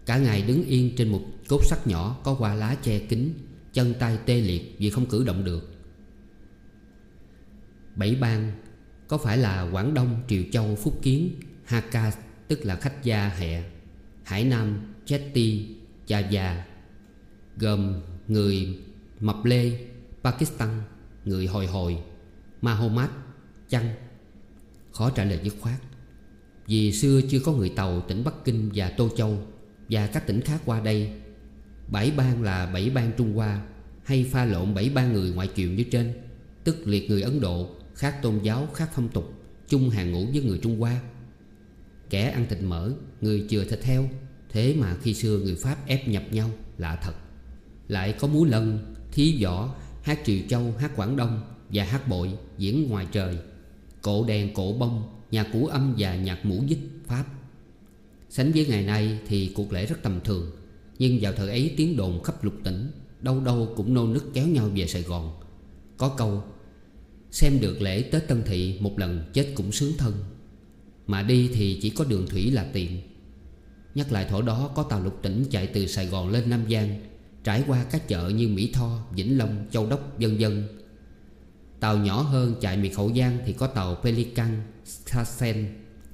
S1: Cả ngày đứng yên trên một cốt sắt nhỏ Có hoa lá che kính Chân tay tê liệt vì không cử động được. Bảy bang Có phải là Quảng Đông, Triều Châu, Phúc Kiến Hakka tức là khách gia hẹ Hải Nam, Chetty, Cha Già Gồm người Mập Lê, Pakistan, người Hồi Hồi, Mahomat, Chăng? Khó trả lời dứt khoát. Vì xưa chưa có người Tàu tỉnh Bắc Kinh và Tô Châu và các tỉnh khác qua đây Bảy bang là bảy bang Trung Hoa Hay pha lộn bảy bang người ngoại kiều như trên Tức liệt người Ấn Độ Khác tôn giáo, khác phong tục Chung hàng ngũ với người Trung Hoa. Kẻ ăn thịt mỡ, người chừa thịt heo Thế mà khi xưa người Pháp ép nhập nhau Lạ thật. Lại có múa lân, thí võ Hát triều châu, hát Quảng Đông Và hát bội diễn ngoài trời Cổ đèn, cổ bông Nhạc cũ âm và nhạc mũ dích Pháp. Sánh với ngày nay thì cuộc lễ rất tầm thường Nhưng vào thời ấy tiếng đồn khắp lục tỉnh Đâu đâu cũng nô nức kéo nhau về Sài Gòn. Có câu Xem được lễ Tết Tân Thị một lần chết cũng sướng thân Mà đi thì chỉ có đường thủy là tiện. Nhắc lại thổ đó có tàu lục tỉnh chạy từ Sài Gòn lên Nam Giang Trải qua các chợ như Mỹ Tho, Vĩnh Long, Châu Đốc, vân vân. Tàu nhỏ hơn chạy miệt Hậu Giang thì có tàu Pelican,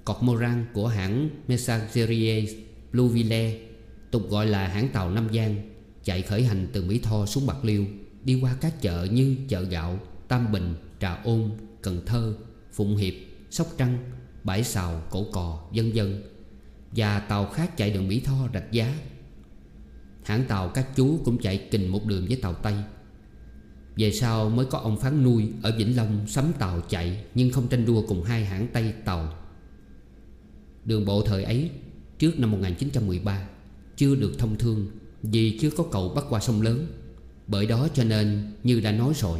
S1: Starsen Cọt Moran của hãng Messagerie Blueville Tục gọi là hãng tàu Nam Giang Chạy khởi hành từ Mỹ Tho xuống Bạc Liêu Đi qua các chợ như chợ gạo, Tam Bình, Trà Ôn, Cần Thơ, Phụng Hiệp, Sóc Trăng, Bãi Xào, Cổ Cò, vân vân. Và tàu khác chạy đường Mỹ Tho, Rạch Giá. Hãng tàu các chú cũng chạy kình một đường với tàu Tây. Về sau mới có ông Phán Nuôi ở Vĩnh Long sắm tàu chạy Nhưng không tranh đua cùng hai hãng Tây tàu. Đường bộ thời ấy, Trước năm 1913 Chưa được thông thương Vì chưa có cầu bắc qua sông lớn. Bởi đó cho nên như đã nói rồi,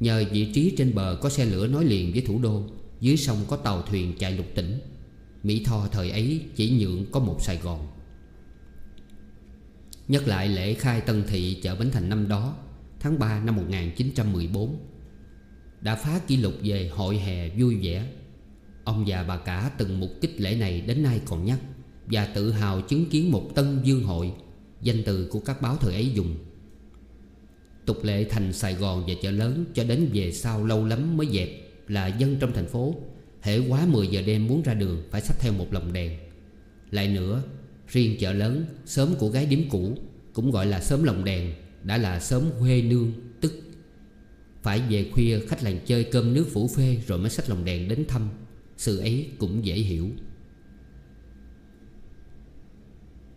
S1: Nhờ vị trí trên bờ có xe lửa nối liền với thủ đô, Dưới sông có tàu thuyền chạy lục tỉnh. Mỹ Tho thời ấy chỉ nhượng có một Sài Gòn. Nhắc lại lễ khai Tân Thị chợ Bến Thành năm đó, Tháng 3 năm 1914 Đã phá kỷ lục về hội hè vui vẻ. Ông già bà cả từng mục kích lễ này đến nay còn nhắc Và tự hào chứng kiến một tân dương hội, Danh từ của các báo thời ấy dùng. Tục lệ thành Sài Gòn và chợ lớn Cho đến về sau lâu lắm mới dẹp Là dân trong thành phố, Hễ quá 10 giờ đêm muốn ra đường Phải xách theo một lồng đèn. Lại nữa, Riêng chợ lớn Sớm của gái điếm cũ, Cũng gọi là sớm lồng đèn, Đã là sớm huê nương, Tức. Phải về khuya khách làng chơi cơm nước phủ phê Rồi mới xách lồng đèn đến thăm sự ấy cũng dễ hiểu.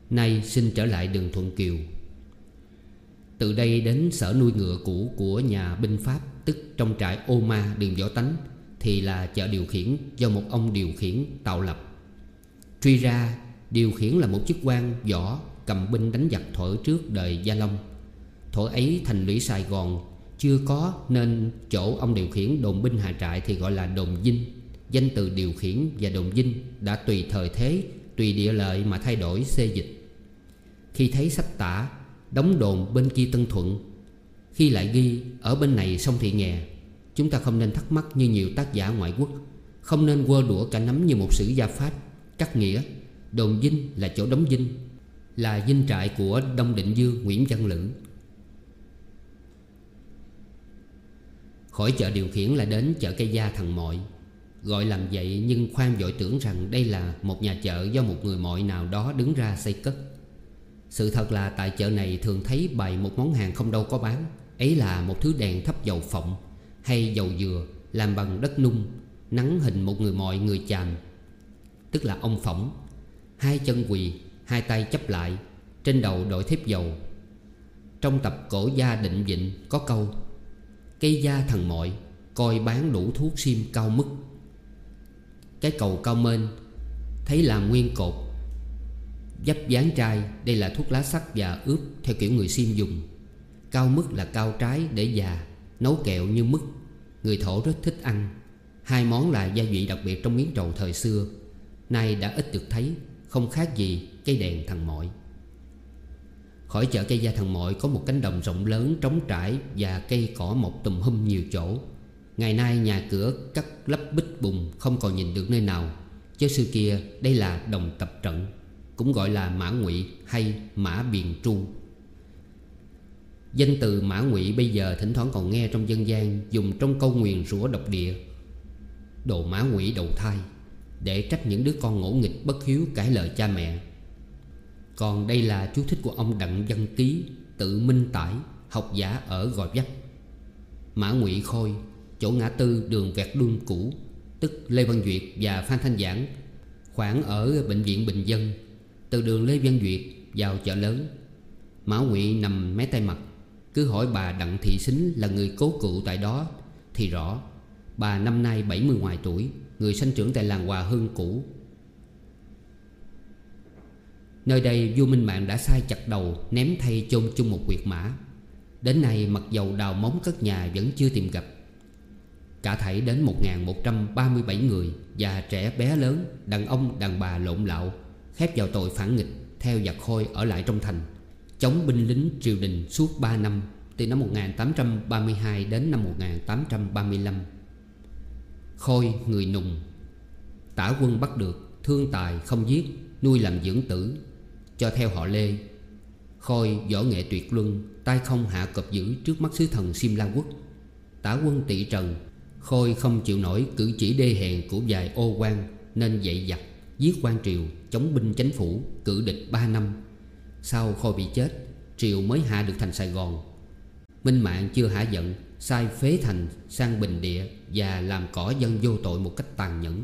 S1: Nay xin trở lại đường Thuận Kiều. Từ đây đến sở nuôi ngựa cũ của nhà binh Pháp, Tức trong trại ô ma đường võ tánh, Thì là chợ điều khiển do một ông điều khiển tạo lập. Truy ra, Điều khiển là một chức quan võ Cầm binh đánh giặc thuở trước đời Gia Long. Thuở ấy thành lũy Sài Gòn, Chưa có nên chỗ ông điều khiển đồn binh hạ trại Thì gọi là đồn dinh. Danh từ điều khiển và đồng dinh Đã tùy thời thế, Tùy địa lợi mà thay đổi xê dịch. Khi thấy sách tả, Đóng đồn bên kia Tân Thuận. Khi lại ghi, ở bên này sông Thị Nghè. Chúng ta không nên thắc mắc như nhiều tác giả ngoại quốc. Không nên quơ đũa cả nắm như một sử gia pháp. Cắt nghĩa, Đồn dinh là chỗ đóng dinh Là dinh trại của Đông Định Dương Nguyễn Văn Lữ. Khỏi chợ điều khiển là đến chợ cây gia thằng mọi. Gọi làm vậy nhưng khoan vội tưởng rằng đây là một nhà chợ do một người mọi nào đó đứng ra xây cất. Sự thật là tại chợ này thường thấy bày một món hàng không đâu có bán. Ấy là một thứ đèn thắp dầu phộng hay dầu dừa làm bằng đất nung, Nắng hình một người mọi người chàm. Tức là ông phỏng. Hai chân quỳ, Hai tay chấp lại, Trên đầu đội thép dầu. Trong tập cổ gia định vịnh có câu, Cây gia thằng mọi, Coi bán đủ thuốc sim cao mức. Cái cầu cao mên Thấy làm nguyên cột. Dấp dán trai, Đây là thuốc lá sắt và ướp Theo kiểu người sim dùng. Cao mức là cao trái để già, Nấu kẹo như mứt. Người thổ rất thích ăn. Hai món là gia vị đặc biệt trong miếng trầu thời xưa. Nay đã ít được thấy, Không khác gì cây đèn thằng mọi Khỏi chợ cây gia thằng mọi Có một cánh đồng rộng lớn trống trải Và cây cỏ mọc tùm hum nhiều chỗ. Ngày nay nhà cửa cắt lấp bích bùng Không còn nhìn được nơi nào. Chứ xưa kia, đây là đồng tập trận, Cũng gọi là mã ngụy hay mã biền tru. Danh từ mã ngụy bây giờ thỉnh thoảng còn nghe trong dân gian, Dùng trong câu nguyền rủa độc địa. Đồ mã ngụy đầu thai, Để trách những đứa con ngỗ nghịch bất hiếu cãi lời cha mẹ. Còn đây là chú thích của ông Đặng Văn Ký, Tự minh tải, Học giả ở Gò Vấp. Mã ngụy Khôi Chỗ ngã tư đường Vẹt đun cũ, Tức Lê Văn Duyệt và Phan Thanh Giảng, Khoảng ở bệnh viện Bình Dân, Từ đường Lê Văn Duyệt vào chợ lớn. Mã Ngụy nằm mé tay mặt, cứ hỏi bà Đặng Thị Xính là người cố cụ tại đó, Thì rõ, Bà năm nay 70 ngoài tuổi, Người sanh trưởng tại làng Hòa Hưng cũ. Nơi đây vua Minh Mạng đã sai chặt đầu Ném thay chôn chung một quyệt mã. Đến nay mặc dầu đào móng cất nhà Vẫn chưa tìm gặp Cả thảy đến 1.137 người và trẻ bé lớn, Đàn ông, đàn bà lộn lạo, Khép vào tội phản nghịch, Theo giặc khôi ở lại trong thành. Chống binh lính triều đình suốt 3 năm, Từ năm 1832 đến năm 1835 Khôi, người nùng. Tả quân bắt được, Thương tài không giết, Nuôi làm dưỡng tử, Cho theo họ Lê. Khôi, võ nghệ tuyệt luân, tay không hạ cọp giữ trước mắt sứ thần Sim La Quốc. Tả quân tị trần Khôi không chịu nổi cử chỉ đê hèn của vài ô quan, Nên dậy giặc Giết quan triều, Chống binh chánh phủ, Cử địch 3 năm. Sau Khôi bị chết, Triều mới hạ được thành Sài Gòn. Minh Mạng chưa hạ giận, Sai phế thành sang bình địa Và làm cỏ dân vô tội một cách tàn nhẫn.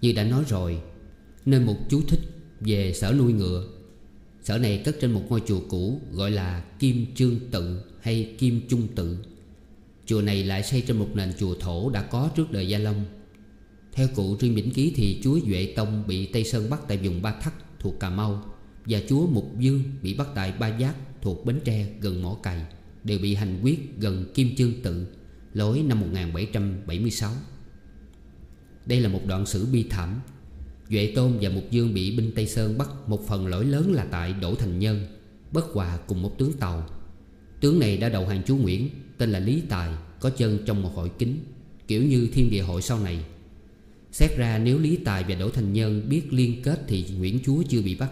S1: Như đã nói rồi Nên một chú thích về sở nuôi ngựa. Sở này cất trên một ngôi chùa cũ Gọi là Kim Trương Tự hay Kim Trung Tự. Chùa này lại xây trên một nền chùa thổ đã có trước đời Gia Long. Theo cụ Trương Vĩnh Ký thì chúa Duệ Tông bị Tây Sơn bắt tại vùng Ba Thắc thuộc Cà Mau Và chúa Mục Dương bị bắt tại Ba Giác thuộc Bến Tre gần Mỏ Cày Đều bị hành quyết gần Kim Chương Tự, Lối năm 1776 Đây là một đoạn sử bi thảm. Duệ Tôn và Mục Dương bị binh Tây Sơn bắt Một phần lỗi lớn là tại Đỗ Thành Nhân, Bất hòa cùng một tướng tàu. Tướng này đã đầu hàng chúa Nguyễn Tên là Lý Tài, Có chân trong một hội kính, Kiểu như thiên địa hội sau này. Xét ra nếu Lý Tài và Đỗ Thành Nhân biết liên kết Thì Nguyễn Chúa chưa bị bắt.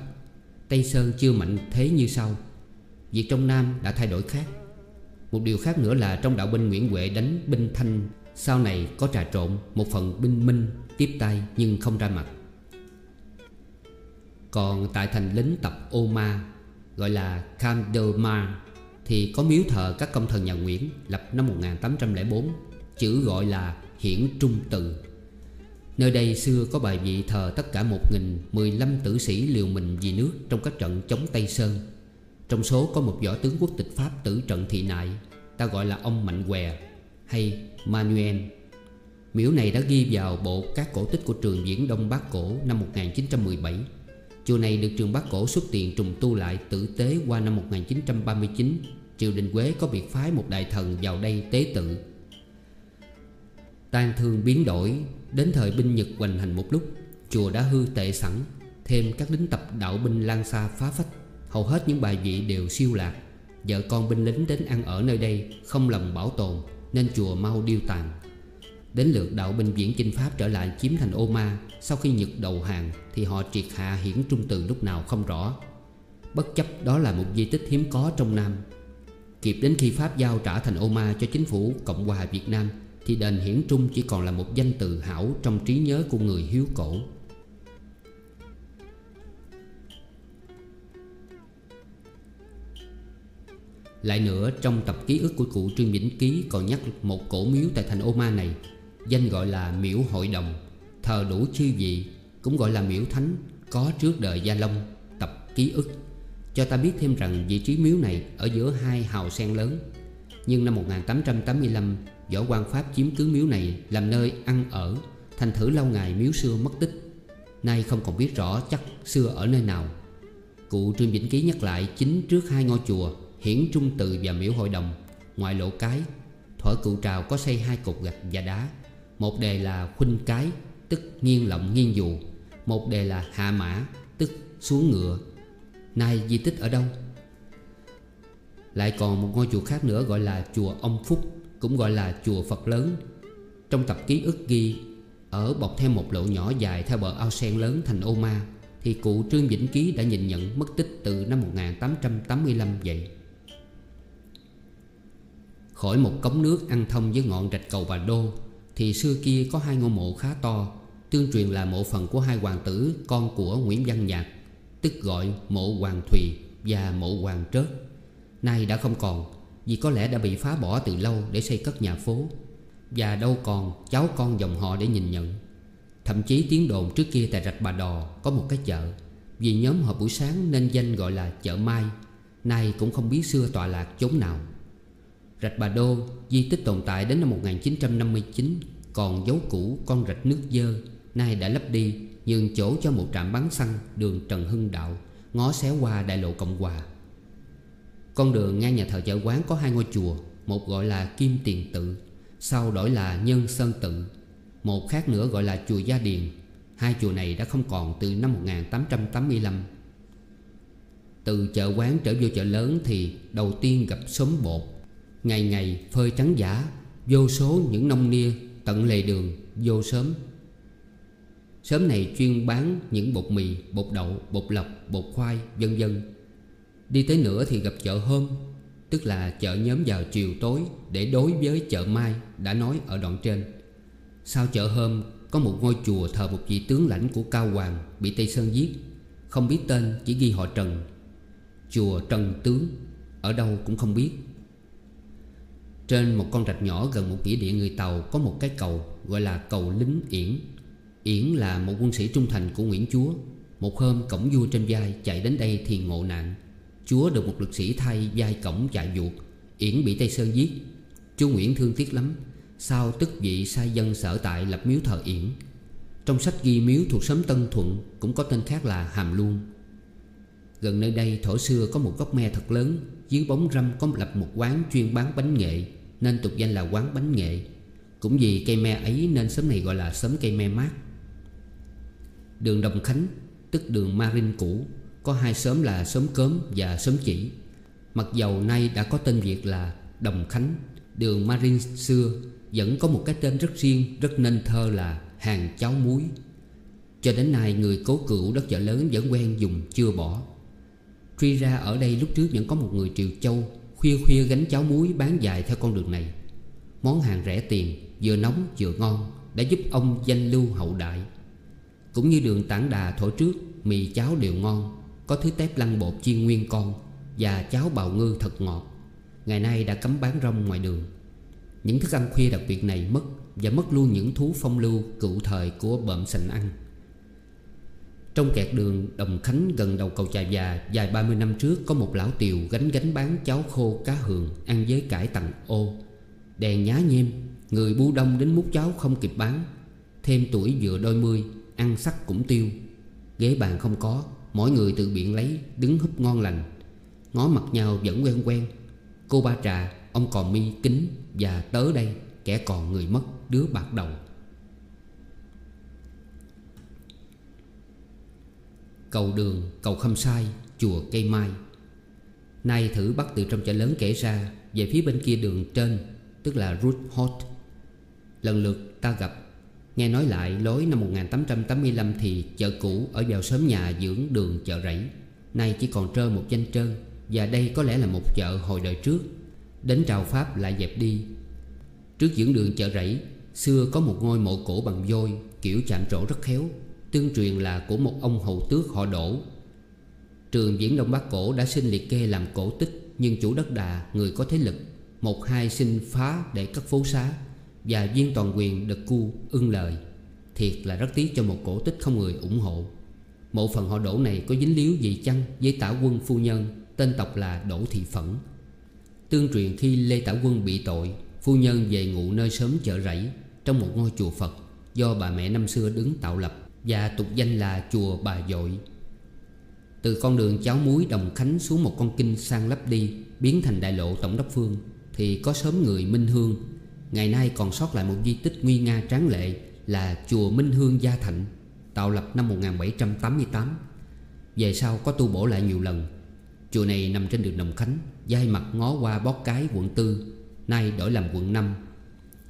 S1: Tây Sơn chưa mạnh thế như sau. Việc trong Nam đã thay đổi khác. Một điều khác nữa là trong đạo binh Nguyễn Huệ đánh binh Thanh, Sau này có trà trộn, Một phần binh Minh tiếp tay nhưng không ra mặt. Còn tại thành lính tập Oma Gọi là Camp thì có miếu thờ các công thần nhà Nguyễn Lập năm 1804 Chữ gọi là Hiển Trung Từ. Nơi đây xưa có bài vị thờ tất cả 1.015 tử sĩ liều mình vì nước Trong các trận chống Tây Sơn. Trong số có một võ tướng quốc tịch Pháp tử trận thị nại, Ta gọi là ông Mạnh Què hay Manuel. Miếu này đã ghi vào bộ các cổ tích của trường Viễn Đông Bắc Cổ năm 1917 Chùa này được trường Bắc Cổ xuất tiền trùng tu lại tử tế qua năm 1939 Triều đình Quế có biệt phái một đại thần vào đây tế tự. Tan thương biến đổi, Đến thời binh Nhật hoành hành một lúc, Chùa đã hư tệ sẵn, Thêm các lính tập đạo binh lan xa phá phách. Hầu hết những bài vị đều siêu lạc, Vợ con binh lính đến ăn ở nơi đây Không lòng bảo tồn, Nên chùa mau điêu tàn. Đến lượt đạo binh viễn chinh Pháp trở lại chiếm thành ô ma, Sau khi Nhật đầu hàng Thì họ triệt hạ hiển trung từ lúc nào không rõ. Bất chấp đó là một di tích hiếm có trong Nam. Kịp đến khi Pháp giao trả thành ô ma cho chính phủ Cộng hòa Việt Nam, Thì đền hiển trung chỉ còn là một danh từ hảo Trong trí nhớ của người hiếu cổ. Lại nữa, trong tập ký ức của cụ Trương Vĩnh Ký Còn nhắc một cổ miếu tại thành ô ma này, Danh gọi là miễu hội đồng, Thờ đủ chư vị, Cũng gọi là miễu thánh, Có trước đời Gia Long, Tập ký ức. Cho ta biết thêm rằng vị trí miếu này Ở giữa hai hào sen lớn. Nhưng năm 1885 Võ quan Pháp chiếm cứ miếu này Làm nơi ăn ở, Thành thử lâu ngày miếu xưa mất tích. Nay không còn biết rõ chắc xưa ở nơi nào. Cụ Trương Vĩnh Ký nhắc lại Chính trước hai ngôi chùa Hiển Trung Từ và miễu hội đồng Ngoài lộ cái Thuở cụ trào có xây hai cột gạch và đá. Một đề là khuynh cái, Tức nghiêng lộng nghiêng dù. Một đề là hạ mã, Tức xuống ngựa. Nay di tích ở đâu? Lại còn một ngôi chùa khác nữa gọi là chùa ông Phúc, Cũng gọi là chùa Phật lớn. Trong tập ký ức ghi, Ở bọc thêm một lộ nhỏ dài theo bờ ao sen lớn thành ô ma, Thì cụ Trương Vĩnh Ký đã nhìn nhận mất tích từ năm 1885 vậy. Khỏi một cống nước ăn thông với ngọn rạch cầu Bà Đô, thì xưa kia có hai ngôi mộ khá to, Tương truyền là mộ phần của hai hoàng tử, Con của Nguyễn Văn Nhạc. Tức gọi mộ Hoàng Thùy Và mộ Hoàng Trớt. Nay đã không còn, Vì có lẽ đã bị phá bỏ từ lâu để xây cất nhà phố. Và đâu còn cháu con dòng họ để nhìn nhận. Thậm chí tiếng đồn trước kia tại Rạch Bà Đò Có một cái chợ. Vì nhóm họp buổi sáng nên danh gọi là chợ Mai. Nay cũng không biết xưa tọa lạc chốn nào. Rạch Bà Đô Di tích tồn tại đến năm 1959 Còn dấu cũ con rạch nước dơ, Nay đã lấp đi. Nhường chỗ cho một trạm bắn xăng Đường Trần Hưng Đạo, Ngó xéo qua đại lộ Cộng Hòa. Con đường ngang nhà thờ chợ quán có hai ngôi chùa, Một gọi là Kim Tiền Tự, Sau đổi là Nhân Sơn Tự, Một khác nữa gọi là Chùa Gia Điền. Hai chùa này đã không còn từ năm 1885 Từ chợ quán trở vô chợ lớn thì đầu tiên gặp xóm bột. Ngày ngày phơi trắng giả, Vô số những nông nia tận lề đường, vô sớm. Sớm này chuyên bán những bột mì, bột đậu, bột lọc, bột khoai vân vân. Đi tới nữa thì gặp chợ hôm Tức là chợ nhóm vào chiều tối Để đối với chợ mai đã nói ở đoạn trên. Sau chợ hôm có một ngôi chùa thờ một vị tướng lãnh của Cao Hoàng Bị Tây Sơn giết. Không biết tên chỉ ghi họ Trần. Chùa Trần Tướng Ở đâu cũng không biết. Trên một con rạch nhỏ gần một nghĩa địa người Tàu Có một cái cầu gọi là cầu lính Yển. Yển là một quân sĩ trung thành của Nguyễn Chúa. Một hôm, cổng vua trên vai chạy đến đây thì ngộ nạn. Chúa được một lực sĩ thay vai cổng chạy ruột. Yển bị Tây Sơn giết. Chúa Nguyễn thương tiếc lắm. Sau tức vị sai dân sở tại lập miếu thờ Yển Trong sách ghi miếu thuộc xóm Tân Thuận, Cũng có tên khác là Hàm Luông. Gần nơi đây, thổ xưa có một gốc me thật lớn. Dưới bóng râm có lập một quán chuyên bán bánh nghệ, nên tục danh là quán bánh nghệ. Cũng vì cây me ấy nên xóm này gọi là xóm cây me mát. Đường Đồng Khánh, Tức đường Marin cũ, Có hai xóm là xóm cớm và xóm chỉ. Mặc dầu nay đã có tên Việt là Đồng Khánh, Đường Marin xưa Vẫn có một cái tên rất riêng, Rất nên thơ là hàng cháo muối. Cho đến nay, người cố cựu đất chợ lớn vẫn quen dùng chưa bỏ. Truy ra ở đây lúc trước vẫn có một người Triều Châu Khuya khuya gánh cháo muối bán dài theo con đường này. Món hàng rẻ tiền, Vừa nóng vừa ngon, Đã giúp ông danh lưu hậu đại. Cũng như đường tảng đà thổi trước, Mì cháo đều ngon, Có thứ tép lăn bột chiên nguyên con Và cháo bào ngư thật ngọt. Ngày nay đã cấm bán rong ngoài đường. Những thức ăn khuya đặc biệt này mất Và mất luôn những thú phong lưu cựu thời của bợm sành ăn. Trong kẹt đường Đồng Khánh gần đầu cầu chài Già, Dài 30 năm trước, có một lão tiều gánh gánh bán cháo khô cá hường Ăn với cải tặng ô. Đèn nhá nhem, Người bu đông đến múc cháo không kịp bán, Thêm tuổi vừa đôi mươi Ăn sắc cũng tiêu. Ghế bàn không có, Mỗi người tự biện lấy, Đứng húp ngon lành. Ngó mặt nhau vẫn quen quen. Cô ba trà, Ông còn mi kính Và tớ đây, Kẻ còn người mất, Đứa bạc đầu. Cầu đường, Cầu khâm sai, Chùa cây mai. Nay thử bắt từ trong chợ lớn kể ra, Về phía bên kia đường trên, Tức là Root Hot. Lần lượt ta gặp Nghe nói lại lối năm 1885 Thì chợ cũ ở vào sớm nhà dưỡng đường chợ rẫy. Nay chỉ còn trơ một danh trơn Và đây có lẽ là một chợ hồi đời trước. Đến trào Pháp lại dẹp đi. Trước dưỡng đường chợ rẫy Xưa có một ngôi mộ cổ bằng vôi Kiểu chạm trổ rất khéo Tương truyền là của một ông hầu tước họ đổ Trường Viễn Đông Bắc Cổ đã xin liệt kê làm cổ tích Nhưng chủ đất đà, người có thế lực Một hai xin phá để cất phố xá. Và viên toàn quyền đực cu ưng lời. Thiệt là rất tiếc cho một cổ tích không người ủng hộ. Mộ phần họ đổ này có dính líu gì chăng Với tả quân phu nhân, Tên tộc là Đỗ Thị Phẫn. Tương truyền khi Lê Tả Quân bị tội, Phu nhân về ngụ nơi sớm chợ rẫy Trong một ngôi chùa Phật Do bà mẹ năm xưa đứng tạo lập Và tục danh là chùa Bà Dội. Từ con đường cháo muối Đồng Khánh xuống một con kinh sang lấp đi Biến thành đại lộ Tổng đốc Phương, Thì có sớm người Minh Hương Ngày nay còn sót lại một di tích nguy nga tráng lệ Là chùa Minh Hương Gia Thạnh Tạo lập năm 1788 Về sau có tu bổ lại nhiều lần. Chùa này nằm trên đường Đồng Khánh Dai mặt ngó qua bót cái quận 4 Nay đổi làm quận 5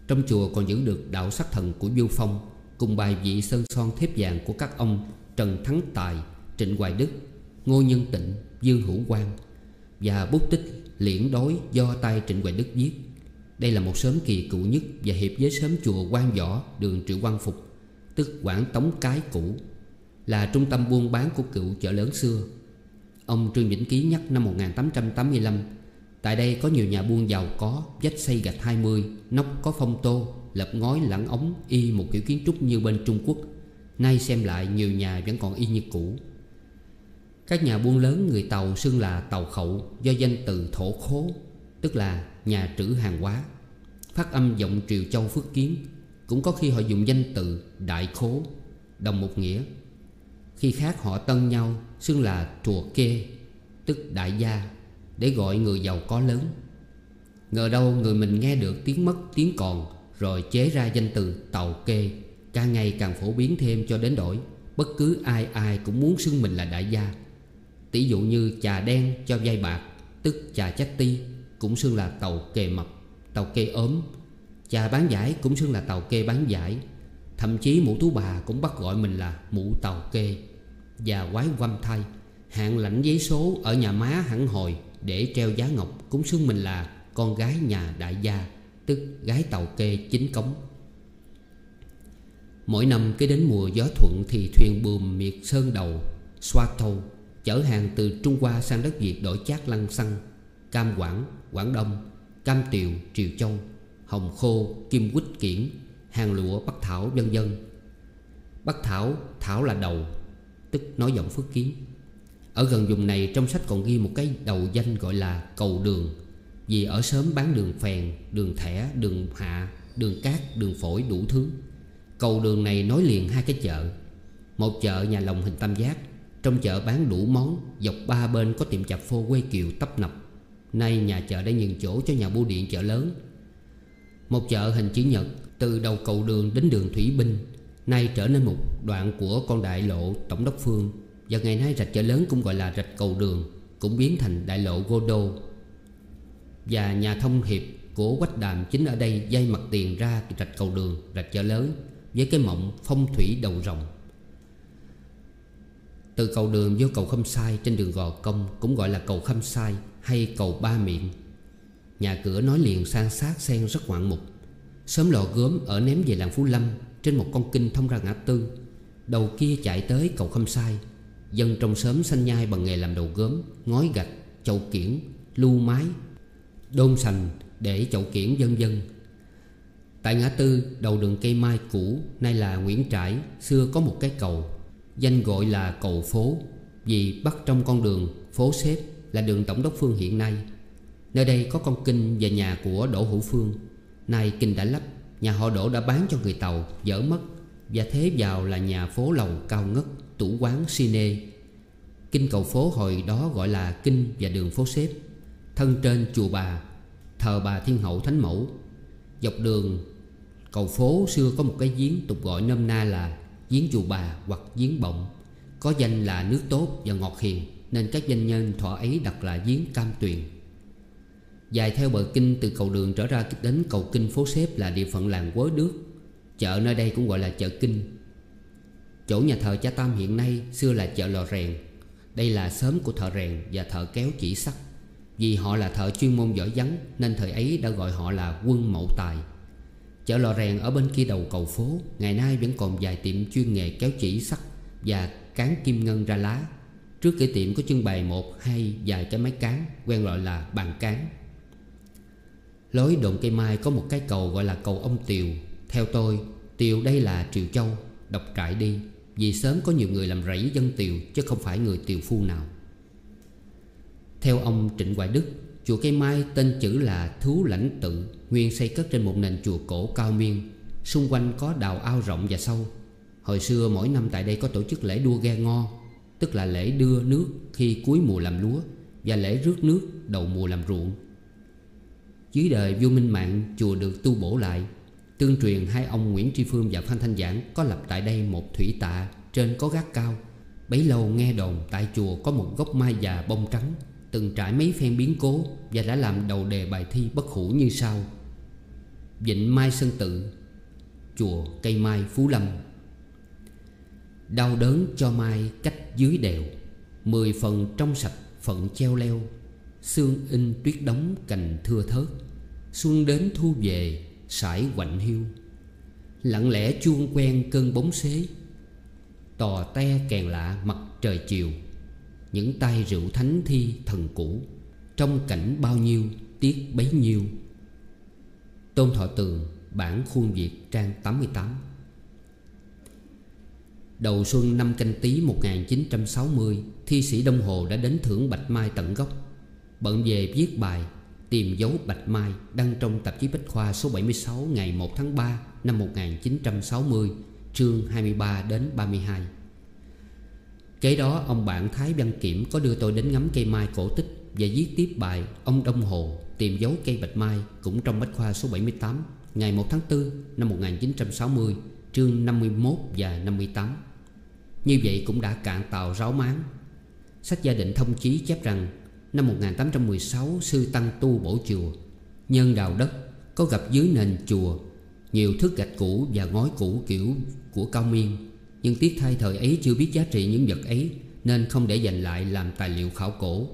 S1: Trong chùa còn giữ được đạo sắc thần của Du Phong Cùng bài vị sơn son thép vàng của các ông Trần Thắng Tài, Trịnh Hoài Đức Ngô Nhân Tịnh, Dương Hữu Quang Và bút tích liễn đối do tay Trịnh Hoài Đức viết. Đây là một sớm kỳ cựu nhất Và hiệp với sớm chùa quan Võ, đường Triệu Quang Phục, Tức Quảng Tống Cái cũ, Là trung tâm buôn bán của cựu chợ lớn xưa. Ông Trương Vĩnh Ký nhắc năm 1885 Tại đây có nhiều nhà buôn giàu có, Vách xây gạch 20 Nóc có phong tô, Lập ngói lẳng ống Y một kiểu kiến trúc như bên Trung Quốc. Nay xem lại, nhiều nhà vẫn còn y như cũ. Các nhà buôn lớn người Tàu xưng là Tàu Khẩu Do danh từ thổ khố, Tức là nhà trữ hàng hóa. Phát âm giọng Triều Châu Phước Kiến, Cũng có khi họ dùng danh từ Đại Khố, Đồng một nghĩa. Khi khác họ tân nhau, Xưng là chùa Kê, Tức đại gia, Để gọi người giàu có lớn. Ngờ đâu người mình nghe được tiếng mất, tiếng còn, Rồi chế ra danh từ Tàu Kê, Càng ngày càng phổ biến thêm cho đến đổi. Bất cứ ai ai cũng muốn xưng mình là đại gia. Tỷ dụ như trà đen cho dây bạc, Tức trà chách ti cũng xưng là tàu kê mập, Tàu kê ốm. Cha bán giải cũng xưng là tàu kê bán giải. Thậm chí mụ tú bà cũng bắt gọi mình là mụ tàu kê Và quái quăm thay Hạng lãnh giấy số ở nhà má hẳn hồi Để treo giá ngọc Cũng xưng mình là con gái nhà đại gia, Tức gái tàu kê chính cống. Mỗi năm cứ đến mùa gió thuận Thì thuyền buồm miệt sơn đầu, Xoa thâu, Chở hàng từ Trung Hoa sang đất Việt đổi chát lăng xăng. Cam Quảng, Quảng Đông Cam Tiều, Triều Châu Hồng Khô, Kim Quýt Kiển Hàng lụa, Bắc Thảo, vân vân. Bắc Thảo, Thảo là đầu Tức nói giọng phước kiến. Ở gần vùng này trong sách còn ghi một cái đầu danh gọi là cầu đường Vì ở sớm bán đường phèn, đường thẻ, đường hạ, đường cát, đường phổi đủ thứ. Cầu đường này nối liền hai cái chợ Một chợ nhà lồng hình tam giác trong chợ bán đủ món Dọc ba bên có tiệm chạp phô quê kiều tấp nập. Nay nhà chợ đã nhường chỗ cho nhà bưu điện chợ lớn. Một chợ hình chữ nhật Từ đầu cầu đường đến đường Thủy Binh Nay trở nên một đoạn của con đại lộ Tổng đốc Phương. Và ngày nay rạch chợ lớn cũng gọi là rạch cầu đường Cũng biến thành đại lộ Gô Đô. Và nhà thông hiệp của Quách Đàm chính ở đây dây mặt tiền ra rạch cầu đường, rạch chợ lớn Với cái mộng phong thủy đầu rồng. Từ cầu đường vô cầu Khâm Sai trên đường Gò Công Cũng gọi là cầu Khâm Sai hay cầu Ba Miệng. Nhà cửa nói liền san sát sen rất ngoạn mục. Sớm lò gốm ở ném về làng Phú Lâm Trên một con kinh thông ra ngã tư. Đầu kia chạy tới cầu Khâm Sai. Dân trong sớm xanh nhai bằng nghề làm đầu gốm Ngói gạch, chậu kiển, lưu mái Đôn sành để chậu kiển dân dân. Tại ngã tư đầu đường cây mai cũ Nay là Nguyễn Trãi Xưa có một cái cầu. Danh gọi là cầu phố Vì bắt trong con đường phố xếp là đường Tổng đốc Phương hiện nay. Nơi đây có con kinh và nhà của Đỗ Hữu Phương. Nay kinh đã lấp Nhà họ Đỗ đã bán cho người Tàu, Dở mất, Và thế vào là nhà phố lầu cao ngất, Tủ quán cine. Kinh cầu phố hồi đó gọi là Kinh và đường phố xếp. Thân trên chùa bà, Thờ bà Thiên Hậu Thánh Mẫu. Dọc đường cầu phố xưa có một cái giếng tục gọi nôm na là Giếng chùa bà hoặc giếng bọng. Có danh là nước tốt và ngọt hiền. Nên các danh nhân thọ ấy đặt là giếng cam tuyền. Dài theo bờ kinh từ cầu đường trở ra đến cầu kinh phố xếp là địa phận làng Quế Đước Chợ nơi đây cũng gọi là chợ kinh. Chỗ nhà thờ cha Tam hiện nay xưa là chợ lò rèn. Đây là xóm của thợ rèn và thợ kéo chỉ sắt. Vì họ là thợ chuyên môn giỏi vắng Nên thời ấy đã gọi họ là quân mậu tài. Chợ lò rèn ở bên kia đầu cầu phố, Ngày nay vẫn còn vài tiệm chuyên nghề kéo chỉ sắt Và cán kim ngân ra lá. Trước cửa tiệm có trưng bày một hay vài cái máy cán, Quen gọi là bàn cán. Lối đồn cây mai có một cái cầu gọi là cầu ông Tiều. Theo tôi, Tiều đây là Triều Châu đọc trại đi. Vì sớm có nhiều người làm rẫy dân Tiều, Chứ không phải người Tiều phu nào. Theo ông Trịnh Hoài Đức, Chùa cây mai tên chữ là Thú Lãnh Tự, Nguyên xây cất trên một nền chùa cổ cao miên. Xung quanh có đào ao rộng và sâu. Hồi xưa mỗi năm tại đây có tổ chức lễ đua ghe ngo. Tức là lễ đưa nước khi cuối mùa làm lúa Và lễ rước nước đầu mùa làm ruộng. Dưới đời vua Minh Mạng, chùa được tu bổ lại, Tương truyền hai ông Nguyễn Tri Phương và Phan Thanh Giảng Có lập tại đây một thủy tạ Trên có gác cao. Bấy lâu nghe đồn tại chùa có một gốc mai già bông trắng, Từng trải mấy phen biến cố Và đã làm đầu đề bài thi bất hủ như sau. Vịnh Mai Sơn Tự, Chùa Cây Mai Phú Lâm. Đau đớn cho mai cách dưới đèo, Mười phần trong sạch phận treo leo, xương in tuyết đóng cành thưa thớt, Xuân đến thu về sải quạnh hiu. Lặng lẽ chuông quen cơn bóng xế, Tò te kèn lạ mặt trời chiều, Những tay rượu thánh thi thần cũ, Trong cảnh bao nhiêu tiếc bấy nhiêu. Tôn Thọ Tường, Bản khuôn Việt trang 88 Đầu xuân năm canh tí 1960 Thi sĩ Đông Hồ đã đến thưởng Bạch Mai tận gốc. Bận về viết bài Tìm dấu Bạch Mai Đăng trong tạp chí Bách Khoa số 76 Ngày 1 tháng 3 năm 1960 Chương 23 đến 32 Kế đó, ông bạn Thái Văn Kiểm Có đưa tôi đến ngắm cây mai cổ tích Và viết tiếp bài Ông Đông Hồ Tìm dấu cây Bạch Mai Cũng trong Bách Khoa số 78 Ngày 1 tháng 4 năm 1960 Chương 51 và 58 như vậy cũng đã cạn tàu ráo máng. Sách gia định thông chí chép rằng, Năm 1816 sư tăng tu bổ chùa, Nhân đào đất, Có gặp dưới nền chùa, Nhiều thước gạch cũ và ngói cũ kiểu của cao miên. Nhưng tiếc thay thời ấy chưa biết giá trị những vật ấy, Nên không để dành lại làm tài liệu khảo cổ.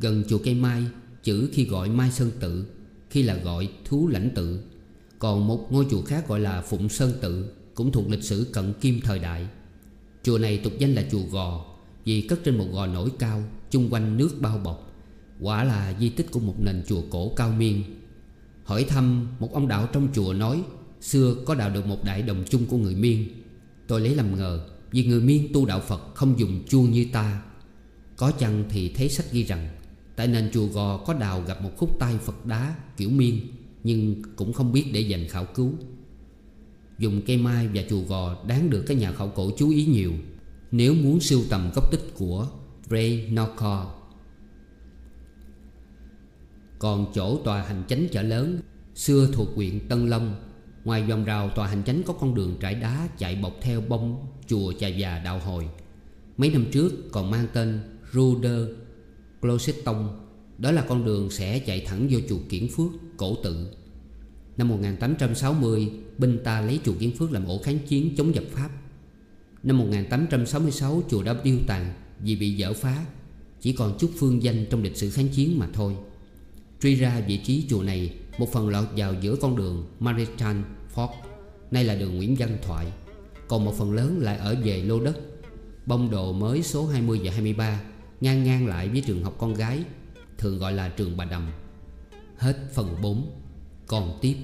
S1: Gần chùa cây mai, Chữ khi gọi Mai Sơn Tự, Khi là gọi Thú Lãnh Tự. Còn một ngôi chùa khác gọi là Phụng Sơn Tự, Cũng thuộc lịch sử cận kim thời đại. Chùa này tục danh là chùa Gò, Vì cất trên một gò nổi cao, chung quanh nước bao bọc. Quả là di tích của một nền chùa cổ cao miên. Hỏi thăm, một ông đạo trong chùa nói, Xưa có đạo được một đại đồng chung của người miên. Tôi lấy làm ngờ, Vì người miên tu đạo Phật không dùng chuông như ta. Có chăng thì thấy sách ghi rằng, Tại nền chùa Gò có đào gặp một khúc tay Phật đá kiểu miên, Nhưng cũng không biết để dành khảo cứu. Dùng cây mai và chùa Gò đáng được các nhà khảo cổ chú ý nhiều. Nếu muốn sưu tầm gốc tích của Ray Nocor Còn chỗ tòa hành chánh chợ lớn Xưa thuộc huyện Tân Long Ngoài vòng rào tòa hành chánh có con đường trải đá Chạy bọc theo bông chùa chà già đạo hồi. Mấy năm trước còn mang tên Ruder Closeton Đó là con đường sẽ chạy thẳng vô chùa Kiển Phước, cổ tự. Năm 1860 Binh ta lấy chùa kiến Phước làm ổ kháng chiến chống dập Pháp. Năm 1866 chùa đã điêu tàn vì bị dở phá. Chỉ còn chút phương danh trong lịch sử kháng chiến mà thôi. Truy ra vị trí chùa này, Một phần lọt vào giữa con đường Maritime Fort Nay là đường Nguyễn Văn Thoại. Còn một phần lớn lại ở về lô đất. Bông đồ mới số 20 và 23 Ngang ngang lại với trường học con gái, Thường gọi là trường Bà Đầm. Hết phần 4 còn tiếp.